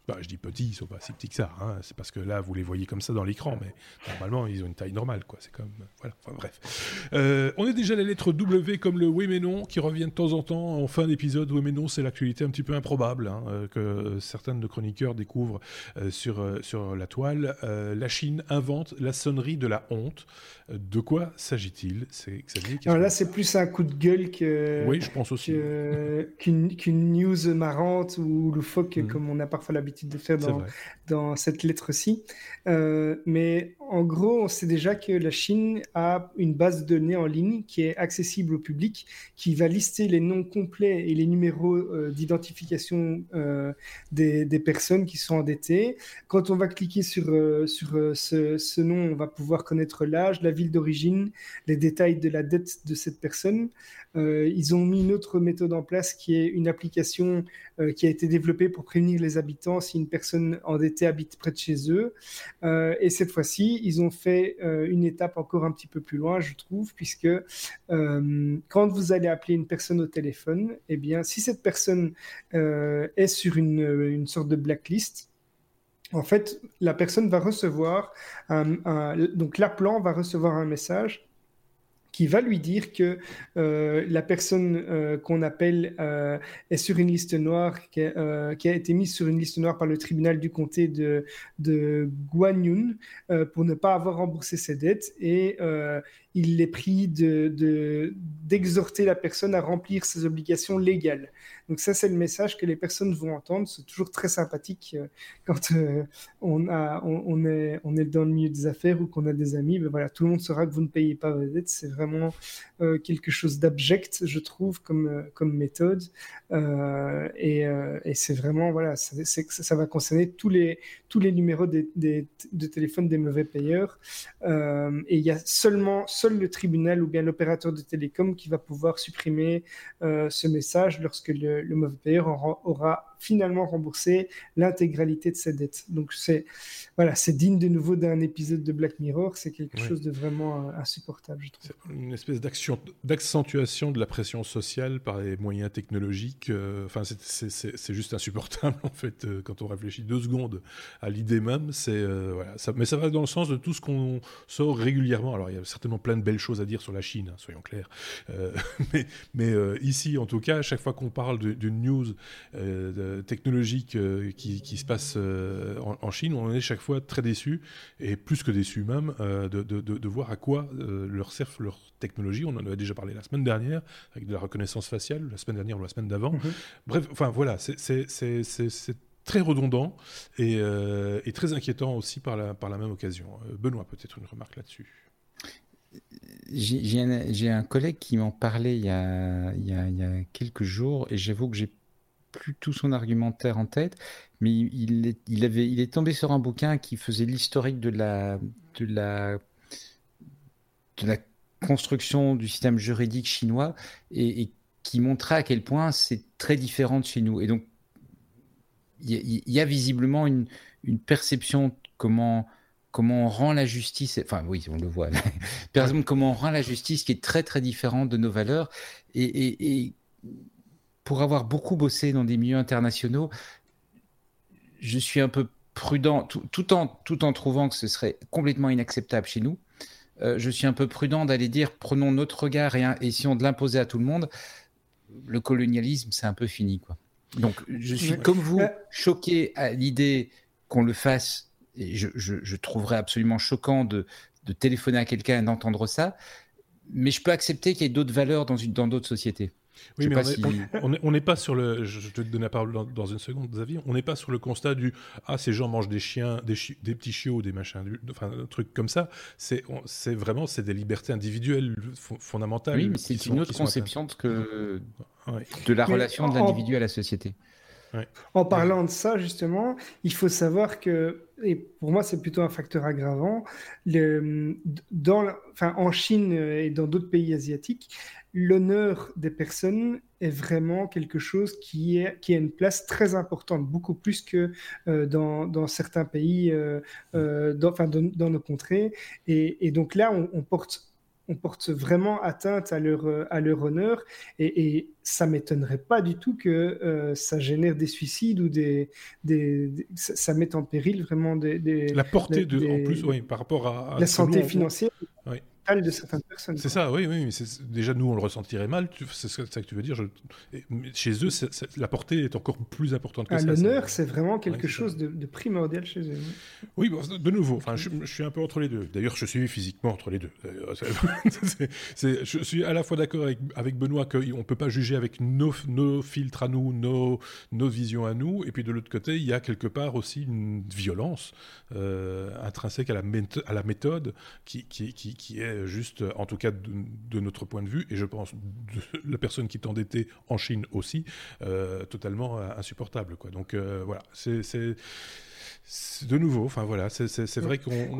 Bah, je dis petits, ils sont pas si petits que ça. Hein. C'est parce que là, vous les voyez comme ça dans l'écran, mais normalement, ils ont une taille normale, quoi. C'est comme voilà. Enfin bref. Euh, on est déjà à la lettre W comme le oui mais non qui revient de temps en temps en fin d'épisode. Oui mais non, c'est l'actualité un petit peu improbable hein, euh, que certains de nos chroniqueurs découvrent euh, sur sur la toile. la Chine invente la sonnerie de la honte. De quoi s'agit-il? C'est Alors là, c'est plus un coup de gueule que. Oui, je pense aussi. Qu'une news marrante ou loufoque, mmh. comme on a parfois l'habitude l'habitude de faire dans, dans cette lettre-ci. Euh, mais en gros, on sait déjà que la Chine a une base de données en ligne qui est accessible au public, qui va lister les noms complets et les numéros euh, d'identification euh, des, des, personnes qui sont endettées. Quand on va cliquer sur, sur ce, ce, nom, on va pouvoir connaître l'âge, la ville d'origine, les détails de la dette de cette personne. ils ont mis une autre méthode en place qui est une application qui a été développée pour prévenir les habitants si une personne endettée habite près de chez eux. Euh, et cette fois-ci, ils ont fait euh, une étape encore un petit peu plus loin, je trouve, puisque euh, quand vous allez appeler une personne au téléphone, eh bien, si cette personne est sur une, une, sorte de blacklist, en fait, la personne va recevoir, donc l'appelant va recevoir un message qui va lui dire que euh, la personne euh, qu'on appelle euh, est sur une liste noire, qui a, été mise sur une liste noire par le tribunal du comté de, de Guanyun pour ne pas avoir remboursé ses dettes. Et il est pris d'exhorter de, la personne à remplir ses obligations légales. Donc ça, c'est le message que les personnes vont entendre. C'est toujours très sympathique euh, quand euh, on, a, on, est, on est dans le milieu des affaires ou qu'on a des amis. Ben voilà, tout le monde saura que vous ne payez pas vos dettes. C'est vraiment euh, quelque chose d'abject, je trouve, comme, comme méthode. et, et c'est vraiment, voilà, ça, ça, va concerner tous les, tous les numéros des, des, de téléphone des mauvais payeurs. et il y a seulement, le tribunal ou bien l'opérateur de télécom qui va pouvoir supprimer ce message lorsque le, le, mauvais payeur aura, finalement remboursé l'intégralité de sa dette. Donc c'est voilà, c'est digne de nouveau d'un épisode de Black Mirror. C'est quelque chose de vraiment euh, insupportable, je trouve. Une espèce d'accentuation de la pression sociale par les moyens technologiques. Euh, enfin, c'est juste insupportable en fait euh, quand on réfléchit deux secondes à l'idée même. C'est voilà, ça, mais ça va dans le sens de tout ce qu'on sort régulièrement. Alors il y a certainement plein de belles choses à dire sur la Chine, hein, soyons clairs. mais mais ici, en tout cas, à chaque fois qu'on parle d'une news euh, technologique euh, qui, qui, se passe euh, en, Chine, on est chaque fois très déçu, et plus que déçu même, de, de, de, voir à quoi leur servent leur technologie. On en avait déjà parlé la semaine dernière, avec de la reconnaissance faciale, la semaine dernière ou la semaine d'avant. Mhm. Bref, enfin voilà, c'est très redondant et, et, très inquiétant aussi par la, par la même occasion. Benoît, peut-être une remarque là-dessus. J'ai un, un, collègue qui m'en parlait il y, a, il, y a, il y, a, quelques jours et j'avoue que j'ai plus tout son argumentaire en tête, mais il est, il avait, il est tombé sur un bouquin qui faisait l'historique de la, de la, construction du système juridique chinois et, qui montrait à quel point c'est très différent de chez nous. Et donc, il y, a visiblement une, une perception de comment comment on rend la justice, enfin oui, on le voit, par exemple, comment on rend la justice qui est très très différente de nos valeurs. Et pour avoir beaucoup bossé dans des milieux internationaux, je suis un peu prudent, tout, en, tout en trouvant que ce serait complètement inacceptable chez nous. Euh, je suis un peu prudent d'aller dire prenons notre regard et, et on de l'imposer à tout le monde, le colonialisme, c'est un peu fini. Quoi. Donc, je suis comme vous choqué à l'idée qu'on le fasse. Et je, je, trouverais absolument choquant de, de téléphoner à quelqu'un et d'entendre ça. Mais je peux accepter qu'il y ait d'autres valeurs dans d'autres dans sociétés. Oui, mais on n'est pas sur le. Je, te donne la parole dans, une seconde, Xavier. On n'est pas sur le constat du ah ces gens mangent des chiens, des, des petits chiots, des machins, enfin un truc comme ça. C'est vraiment c'est des libertés individuelles fondamentales. Oui, mais c'est une autre conception que de la relation de l'individu à la société. En parlant de ça, justement, il faut savoir que, et pour moi c'est plutôt un facteur aggravant, le, dans enfin, en Chine et dans d'autres pays asiatiques, l'honneur des personnes est vraiment quelque chose qui, est, qui a une place très importante, beaucoup plus que euh, dans, dans, certains pays, euh, euh, dans, enfin, dans, nos contrées. Et, et donc là, on, on porte on porte vraiment atteinte à leur, à leur honneur. Et, et ça m'étonnerait pas du tout que euh, ça génère des suicides ou des, des, ça met en péril vraiment des, la portée de en plus oui par rapport à, la santé financière de certaines personnes. C'est ça, oui, oui. Déjà, nous, on le ressentirait mal. C'est ça que tu veux dire. Je... Chez eux, la portée est encore plus importante que ah, ça. L'honneur, c'est vraiment quelque chose de, primordial chez eux. Oui, de nouveau, enfin, je, suis un peu entre les deux. D'ailleurs, je suis physiquement entre les deux. je suis à la fois d'accord avec, avec Benoît qu'on ne peut pas juger avec nos, nos, filtres à nous, nos, nos visions à nous. Et puis de l'autre côté, il y a quelque part aussi une violence euh, intrinsèque à la, à la méthode qui, qui, qui, est juste, en tout cas de, notre point de vue, et je pense de la personne qui est endettée en Chine aussi, euh, totalement insupportable. Quoi. Donc euh, voilà, c'est de nouveau, enfin voilà, c'est vrai qu'on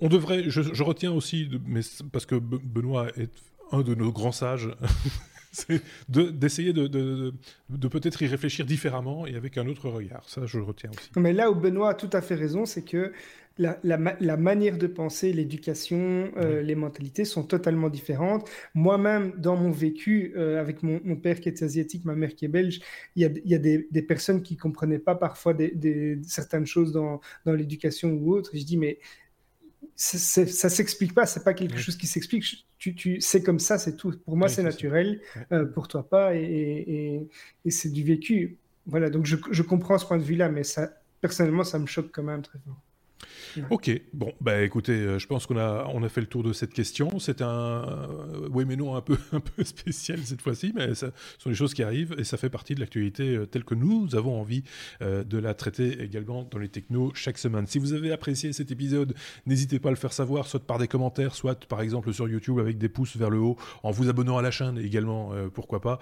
on devrait, je, je, retiens aussi, mais parce que Benoît est un de nos grands sages c'est d'essayer de, de, de, peut-être y réfléchir différemment et avec un autre regard. Ça, je le retiens aussi. Mais là où Benoît a tout à fait raison, c'est que la, la, manière de penser, l'éducation, euh, les mentalités sont totalement différentes. Moi-même, dans mon vécu, euh, avec mon, mon, père qui est asiatique, ma mère qui est belge, il y a, y a des, des, personnes qui comprenaient pas parfois des, des, certaines choses dans, dans l'éducation ou autre. Et je dis, mais ça s'explique pas, c'est pas quelque chose qui s'explique. Tu, tu, c'est comme ça, c'est tout. Pour moi, c'est naturel, euh, pour toi pas, et, et, c'est du vécu. Voilà, donc je, je, comprends ce point de vue-là, mais ça, personnellement, ça me choque quand même très fort. Ok, bon, bah écoutez, euh, je pense qu'on a, on a fait le tour de cette question. C'est un, euh, oui mais non, un peu, un peu spécial cette fois-ci, mais ce sont des choses qui arrivent et ça fait partie de l'actualité euh, telle que nous avons envie de la traiter également dans les technos chaque semaine. Si vous avez apprécié cet épisode, n'hésitez pas à le faire savoir, soit par des commentaires, soit par exemple sur YouTube avec des pouces vers le haut, en vous abonnant à la chaîne également, pourquoi pas.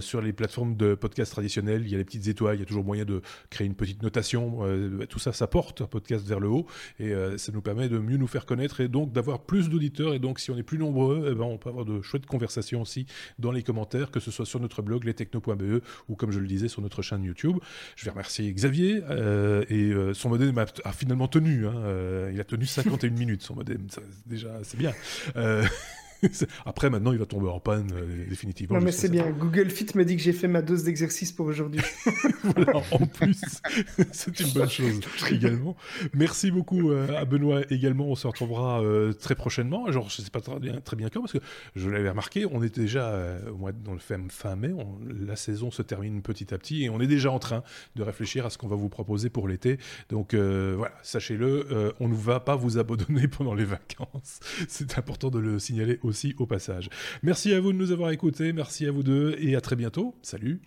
sur les plateformes de podcast traditionnelles, il y a les petites étoiles, il y a toujours moyen de créer une petite notation. tout ça, ça porte un podcast vers le haut et euh, ça nous permet de mieux nous faire connaître et donc d'avoir plus d'auditeurs et donc si on est plus nombreux, eh ben, on peut avoir de chouettes conversations aussi dans les commentaires, que ce soit sur notre blog lestechno.be ou comme je le disais sur notre chaîne YouTube. Je vais remercier Xavier euh, et euh, son modem a, finalement tenu. Hein, il a tenu 51 minutes son modem, déjà c'est bien. Après, maintenant, il va tomber en panne euh, définitivement. Non, mais c'est bien. Google Fit me dit que j'ai fait ma dose d'exercice pour aujourd'hui. voilà, en plus, c'est une bonne chose également. Merci beaucoup euh, à Benoît également. On se retrouvera euh, très prochainement. Genre, je sais pas très bien, très bien quand, parce que je l'avais remarqué, on était déjà au mois dans le fin mai. la saison se termine petit à petit et on est déjà en train de réfléchir à ce qu'on va vous proposer pour l'été. Donc voilà, sachez-le, on ne va pas vous abandonner pendant les vacances. C'est important de le signaler au passage. Merci à vous de nous avoir écoutés, merci à vous deux et à très bientôt. Salut